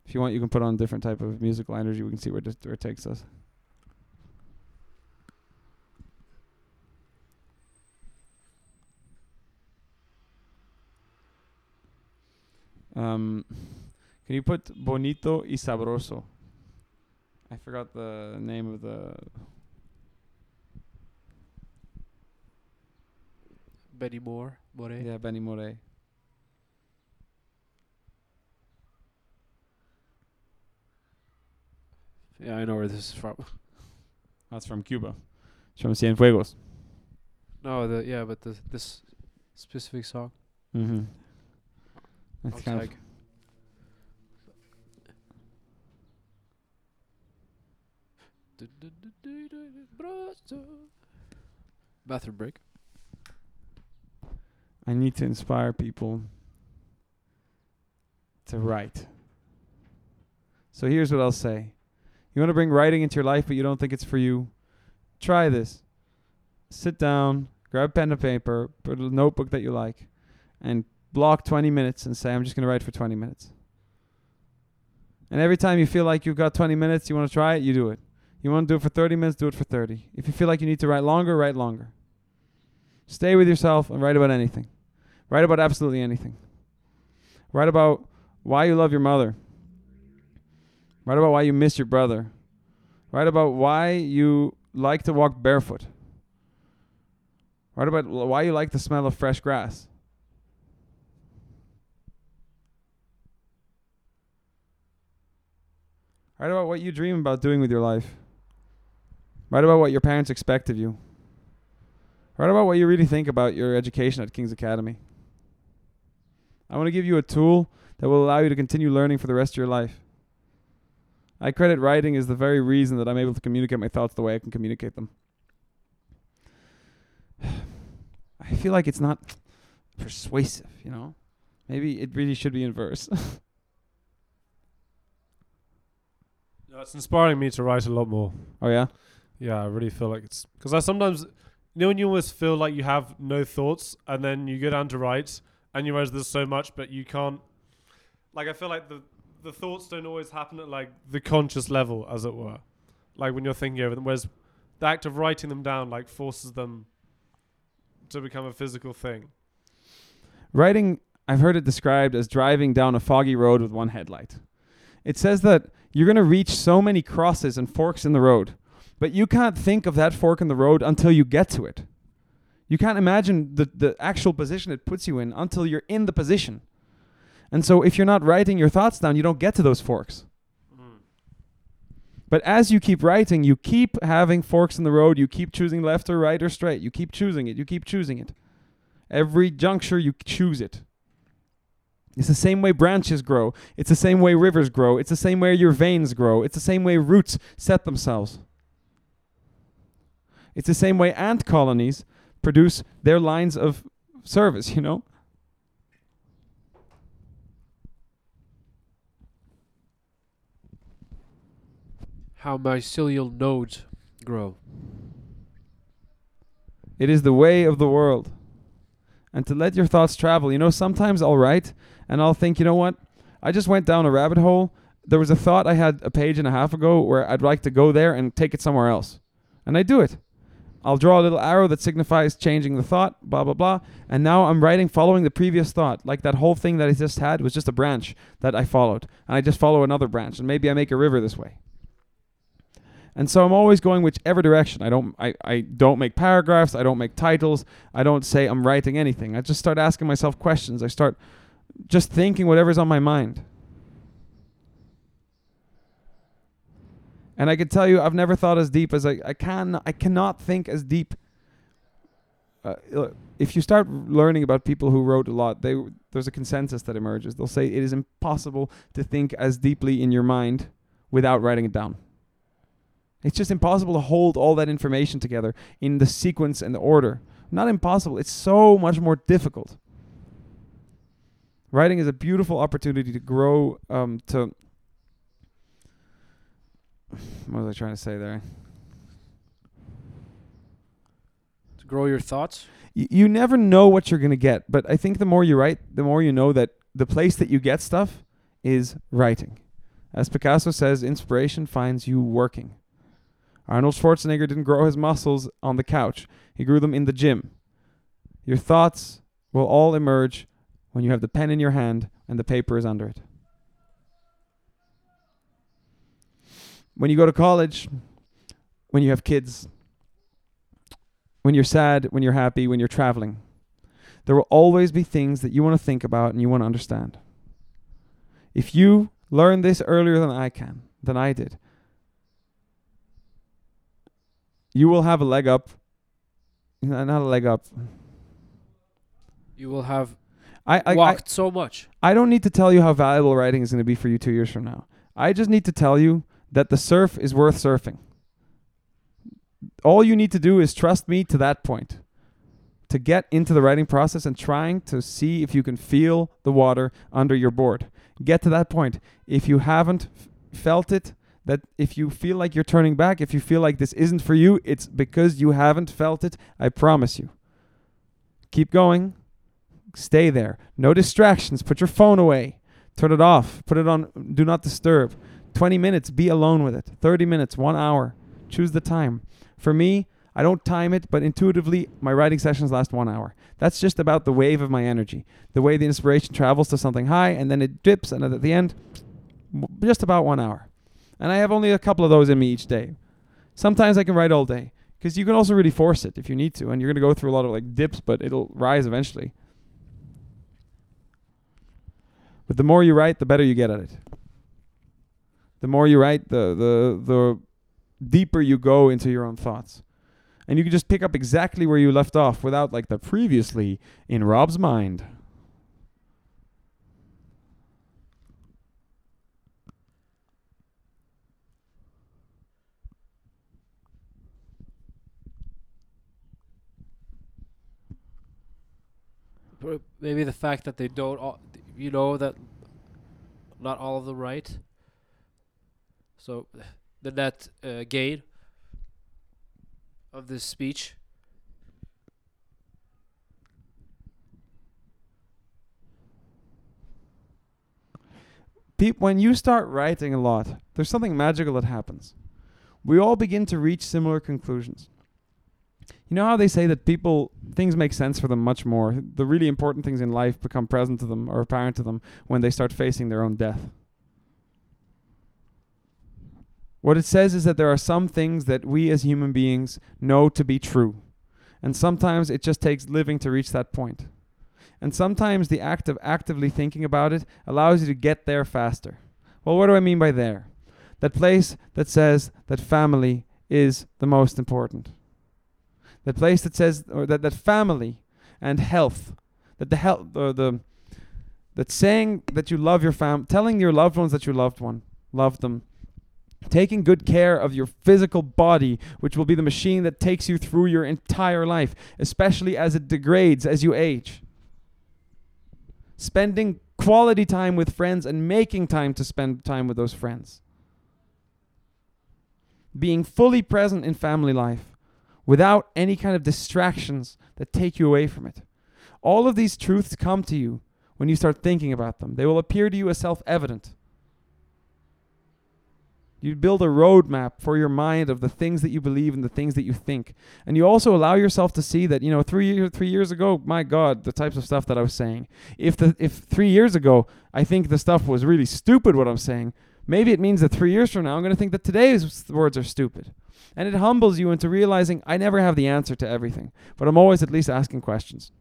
If you want, you can put on a different type of musical energy. We can see where, where it takes us. Um, can you put bonito y sabroso? I forgot the name of the. Betty Moore. More. Yeah, Benny Moré. Yeah, I know where this is from. That's from Cuba. It's from Cienfuegos. No, the yeah, but the this specific song. Mm-hmm. That's Sounds kind like Bathroom break. I need to inspire people to write. So here's what I'll say. You want to bring writing into your life, but you don't think it's for you? Try this. Sit down, grab pen and paper, put a notebook that you like, and block 20 minutes and say, I'm just going to write for 20 minutes. And every time you feel like you've got 20 minutes, you want to try it, you do it. You want to do it for 30 minutes, do it for 30. If you feel like you need to write longer, write longer. Stay with yourself and write about anything. Write about absolutely anything. Write about why you love your mother. Write about why you miss your brother. Write about why you like to walk barefoot. Write about why you like the smell of fresh grass. Write about what you dream about doing with your life. Write about what your parents expect of you. Write about what you really think about your education at King's Academy. I want to give you a tool that will allow you to continue learning for the rest of your life. I credit writing as the very reason that I'm able to communicate my thoughts the way I can communicate them. I feel like it's not persuasive, you know? Maybe it really should be in verse. No, it's inspiring me to write a lot more. oh, yeah? Yeah, I really feel like it's because I sometimes, you know, when you almost feel like you have no thoughts, and then you go down to write, and you realize there's so much, but you can't. Like I feel like the the thoughts don't always happen at like the conscious level, as it were. Like when you're thinking over them, whereas the act of writing them down like forces them to become a physical thing. Writing, I've heard it described as driving down a foggy road with one headlight. It says that you're going to reach so many crosses and forks in the road, but you can't think of that fork in the road until you get to it. You can't imagine the, the actual position it puts you in until you're in the position. And so if you're not writing your thoughts down, you don't get to those forks. Hmm. But as you keep writing, you keep having forks in the road. You keep choosing left or right or straight. You keep choosing it. You keep choosing it. Every juncture, you choose it. It's the same way branches grow. It's the same way rivers grow. It's the same way your veins grow. It's the same way roots set themselves. It's the same way ant colonies produce their lines of service, you know? How mycelial nodes grow. It is the way of the world. And to let your thoughts travel. You know, sometimes I'll write and I'll think, you know what? I just went down a rabbit hole. There was a thought I had a page and a half ago where I'd like to go there and take it somewhere else. And I do it. I'll draw a little arrow that signifies changing the thought, blah, blah, blah. And now I'm writing following the previous thought. Like that whole thing that I just had was just a branch that I followed. And I just follow another branch. And maybe I make a river this way. And so I'm always going whichever direction. I don't I, I don't make paragraphs, I don't make titles, I don't say I'm writing anything. I just start asking myself questions. I start just thinking whatever's on my mind. And I can tell you I've never thought as deep as I, I can I cannot think as deep uh, if you start learning about people who wrote a lot, they there's a consensus that emerges. They'll say it is impossible to think as deeply in your mind without writing it down. It's just impossible to hold all that information together in the sequence and the order. Not impossible, it's so much more difficult. Writing is a beautiful opportunity to grow, um, to. What was I trying to say there? To grow your thoughts. Y- you never know what you're going to get, but I think the more you write, the more you know that the place that you get stuff is writing. As Picasso says, inspiration finds you working. Arnold Schwarzenegger didn't grow his muscles on the couch, he grew them in the gym. Your thoughts will all emerge when you have the pen in your hand and the paper is under it. When you go to college, when you have kids, when you're sad, when you're happy, when you're traveling, there will always be things that you want to think about and you want to understand. If you learn this earlier than I can, than I did, you will have a leg up. Not a leg up. You will have I, I, I, walked so much. I don't need to tell you how valuable writing is going to be for you two years from now. I just need to tell you that the surf is worth surfing. All you need to do is trust me to that point. To get into the writing process and trying to see if you can feel the water under your board. Get to that point. If you haven't f- felt it, that if you feel like you're turning back, if you feel like this isn't for you, it's because you haven't felt it. I promise you. Keep going. Stay there. No distractions. Put your phone away. Turn it off. Put it on do not disturb. 20 minutes, be alone with it. 30 minutes, 1 hour. Choose the time. For me, I don't time it, but intuitively my writing sessions last 1 hour. That's just about the wave of my energy. The way the inspiration travels to something high and then it dips and at the end just about 1 hour. And I have only a couple of those in me each day. Sometimes I can write all day because you can also really force it if you need to and you're going to go through a lot of like dips, but it'll rise eventually. But the more you write, the better you get at it. The more you write, the the the deeper you go into your own thoughts. And you can just pick up exactly where you left off without like the previously in Rob's mind. Maybe the fact that they don't, you know, that not all of them write. So, the net uh, gain of this speech. When you start writing a lot, there's something magical that happens. We all begin to reach similar conclusions. You know how they say that people things make sense for them much more. The really important things in life become present to them or apparent to them when they start facing their own death. What it says is that there are some things that we as human beings know to be true. And sometimes it just takes living to reach that point. And sometimes the act of actively thinking about it allows you to get there faster. Well, what do I mean by there? That place that says that family is the most important. That place that says, or that, that family and health, that the health, or the, that saying that you love your fam, telling your loved ones that you loved one, love them, taking good care of your physical body, which will be the machine that takes you through your entire life, especially as it degrades as you age. Spending quality time with friends and making time to spend time with those friends. Being fully present in family life without any kind of distractions that take you away from it. All of these truths come to you when you start thinking about them. They will appear to you as self evident. You build a roadmap for your mind of the things that you believe and the things that you think. And you also allow yourself to see that, you know, three, year, three years ago, my God, the types of stuff that I was saying. If, the, if three years ago, I think the stuff was really stupid, what I'm saying, maybe it means that three years from now, I'm going to think that today's words are stupid. And it humbles you into realizing I never have the answer to everything, but I'm always at least asking questions.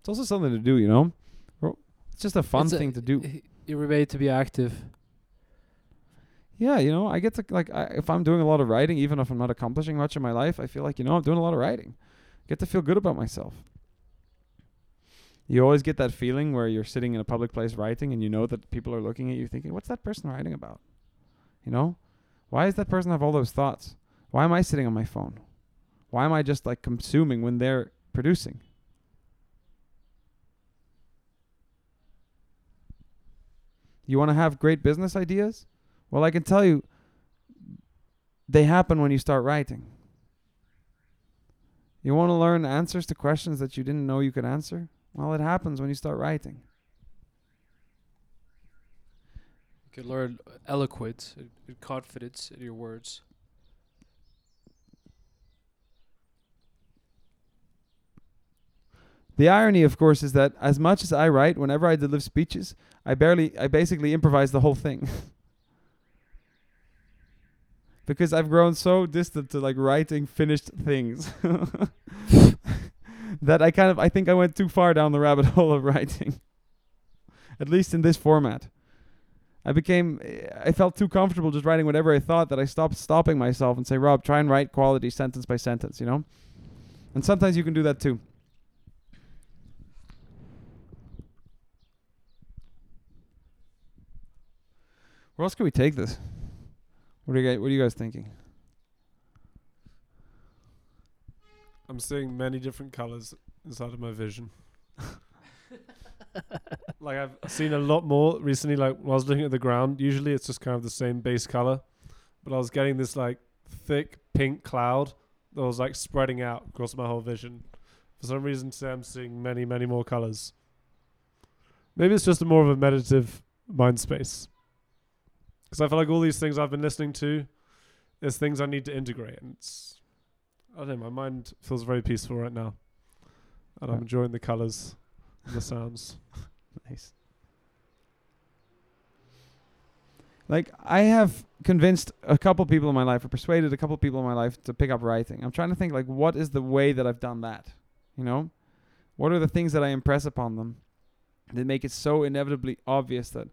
It's also something to do, you know? It's just a fun It's a- thing to do. You were made to be active. Yeah, you know, I get to like I, if I'm doing a lot of writing, even if I'm not accomplishing much in my life, I feel like you know I'm doing a lot of writing. Get to feel good about myself. You always get that feeling where you're sitting in a public place writing, and you know that people are looking at you, thinking, "What's that person writing about?" You know, why does that person have all those thoughts? Why am I sitting on my phone? Why am I just like consuming when they're producing? You want to have great business ideas? Well, I can tell you, they happen when you start writing. You want to learn answers to questions that you didn't know you could answer? Well, it happens when you start writing. You could learn eloquence and, and confidence in your words. The irony, of course, is that as much as I write, whenever I deliver speeches, I barely, I basically improvise the whole thing. because I've grown so distant to like writing finished things that I kind of, I think I went too far down the rabbit hole of writing. At least in this format. I became, eh, I felt too comfortable just writing whatever I thought that I stopped stopping myself and say, Rob, try and write quality sentence by sentence, you know? And sometimes you can do that too. Where else can we take this? What are you guys, what are you guys thinking? I'm seeing many different colors inside of my vision. like I've seen a lot more recently. Like when I was looking at the ground, usually it's just kind of the same base color, but I was getting this like thick pink cloud that was like spreading out across my whole vision. For some reason, today I'm seeing many, many more colors. Maybe it's just a more of a meditative mind space. Because I feel like all these things I've been listening to is things I need to integrate, and it's I don't know. My mind feels very peaceful right now, and I'm enjoying the colors and the sounds. Nice. Like I have convinced a couple people in my life, or persuaded a couple people in my life to pick up writing. I'm trying to think like, what is the way that I've done that? You know, what are the things that I impress upon them that make it so inevitably obvious that,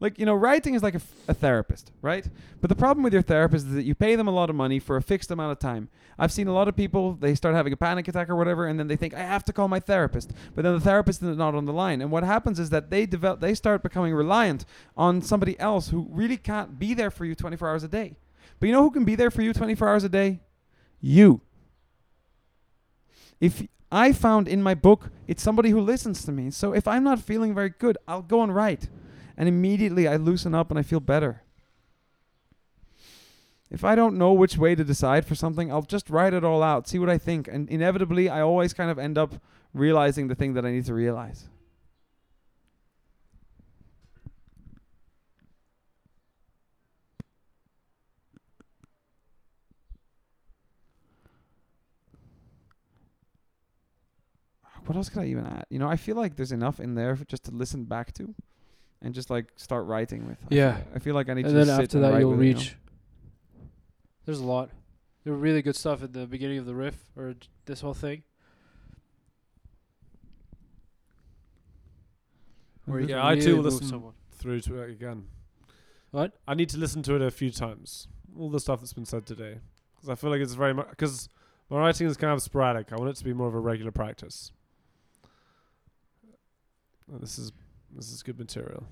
like, you know, writing is like a, f- a therapist, right? But the problem with your therapist is that you pay them a lot of money for a fixed amount of time. I've seen a lot of people, they start having a panic attack or whatever, and then they think, I have to call my therapist. But then the therapist is not on the line. And what happens is that they develop, they start becoming reliant on somebody else who really can't be there for you 24 hours a day. But you know who can be there for you 24 hours a day? You. If I found in my book, it's somebody who listens to me. So if I'm not feeling very good, I'll go and write. And immediately I loosen up and I feel better. If I don't know which way to decide for something, I'll just write it all out, see what I think. And inevitably, I always kind of end up realizing the thing that I need to realize. What else could I even add? You know, I feel like there's enough in there just to listen back to, and just like start writing with. I Yeah. feel, I feel like I need and to then sit after and that write you'll with it, you know? reach. There's a lot. There were really good stuff at the beginning of the riff or this whole thing. Where you Yeah, can I too will listen someone. through to it again. What? I need to listen to it a few times. All the stuff that's been said today, because I feel like it's very much because my writing is kind of sporadic. I want it to be more of a regular practice. This is this is good material.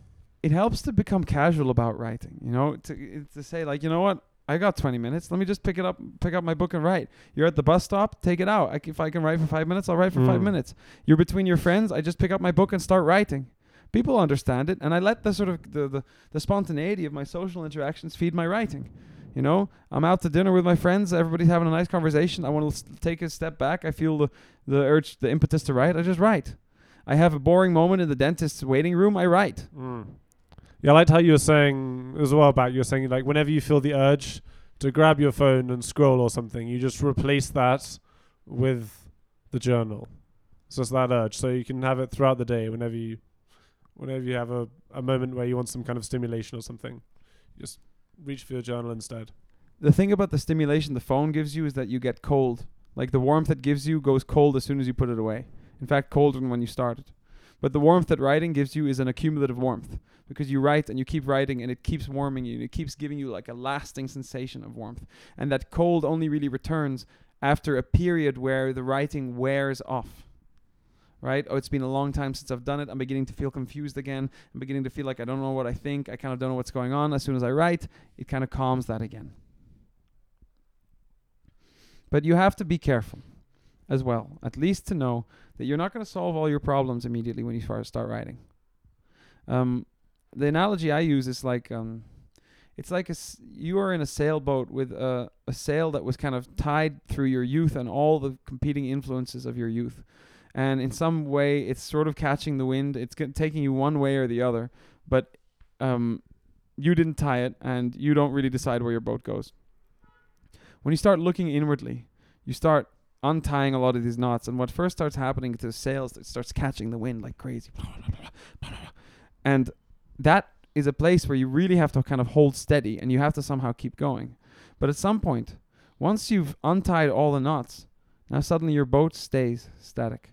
it helps to become casual about writing. You know, to to say like, you know what, I got 20 minutes. Let me just pick it up, pick up my book and write. You're at the bus stop, take it out. I c if I can write for five minutes, I'll write for five Mm. minutes. You're between your friends. I just pick up my book and start writing. People understand it, and I let the sort of the, the the spontaneity of my social interactions feed my writing. You know, I'm out to dinner with my friends. Everybody's having a nice conversation. I want to take a step back. I feel the the urge, the impetus to write. I just write. I have a boring moment in the dentist's waiting room. I write. Mm. Yeah, I liked how you were saying it was about. You were saying like whenever you feel the urge to grab your phone and scroll or something, you just replace that with the journal. So it's just that urge, so you can have it throughout the day. Whenever you, whenever you have a, a moment where you want some kind of stimulation or something, just reach for your journal instead. the thing about the stimulation the phone gives you is that you get cold. Like the warmth it gives you goes cold as soon as you put it away. In fact, colder than when you started. But the warmth that writing gives you is an accumulative warmth because you write and you keep writing and it keeps warming you and it keeps giving you like a lasting sensation of warmth. And that cold only really returns after a period where the writing wears off. Right? Oh, it's been a long time since I've done it. I'm beginning to feel confused again. I'm beginning to feel like I don't know what I think. I kind of don't know what's going on. As soon as I write, it kind of calms that again. But you have to be careful as well, at least to know that you're not going to solve all your problems immediately when you start writing. Um, the analogy I use is like um, it's like a s- you are in a sailboat with a, a sail that was kind of tied through your youth and all the competing influences of your youth. And in some way, it's sort of catching the wind. It's g- taking you one way or the other. But um, you didn't tie it and you don't really decide where your boat goes. When you start looking inwardly, you start untying a lot of these knots, and what first starts happening to the sails, it starts catching the wind like crazy. And that is a place where you really have to kind of hold steady and you have to somehow keep going. But at some point, once you've untied all the knots, now suddenly your boat stays static.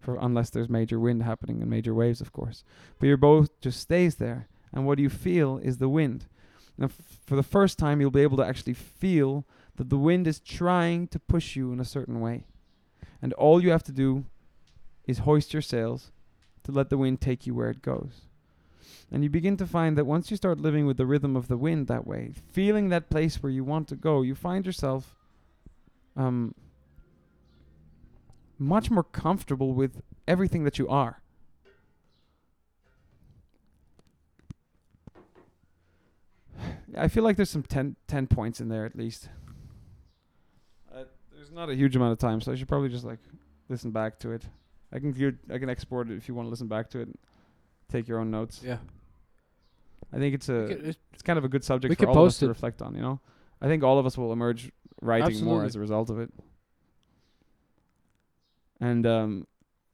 For unless there's major wind happening and major waves, of course. But your boat just stays there. And what you feel is the wind. Now, f- for the first time, you'll be able to actually feel that the wind is trying to push you in a certain way. And all you have to do is hoist your sails to let the wind take you where it goes. And you begin to find that once you start living with the rhythm of the wind that way, feeling that place where you want to go, you find yourself um, much more comfortable with everything that you are. I feel like there's some 10, 10 points in there at least. There's not a huge amount of time, so I should probably just like listen back to it. I can view, I can export it if you want to listen back to it. Take your own notes. Yeah. I think it's a could- it- it's kind of a good subject for all of us post to reflect on. You know, I think all of us will emerge writing more as a result of it. And um,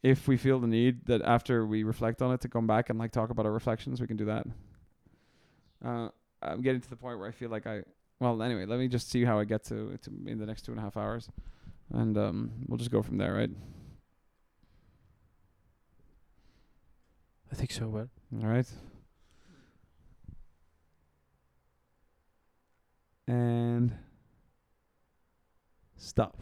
if we feel the need that after we reflect on it to come back and like talk about our reflections, we can do that. Uh, I'm getting to the point where I feel like I. Well, anyway, let me just see how I get to, to in the next two and a half hours, and um, we'll just go from there, right? I think so, man. All right. And stop.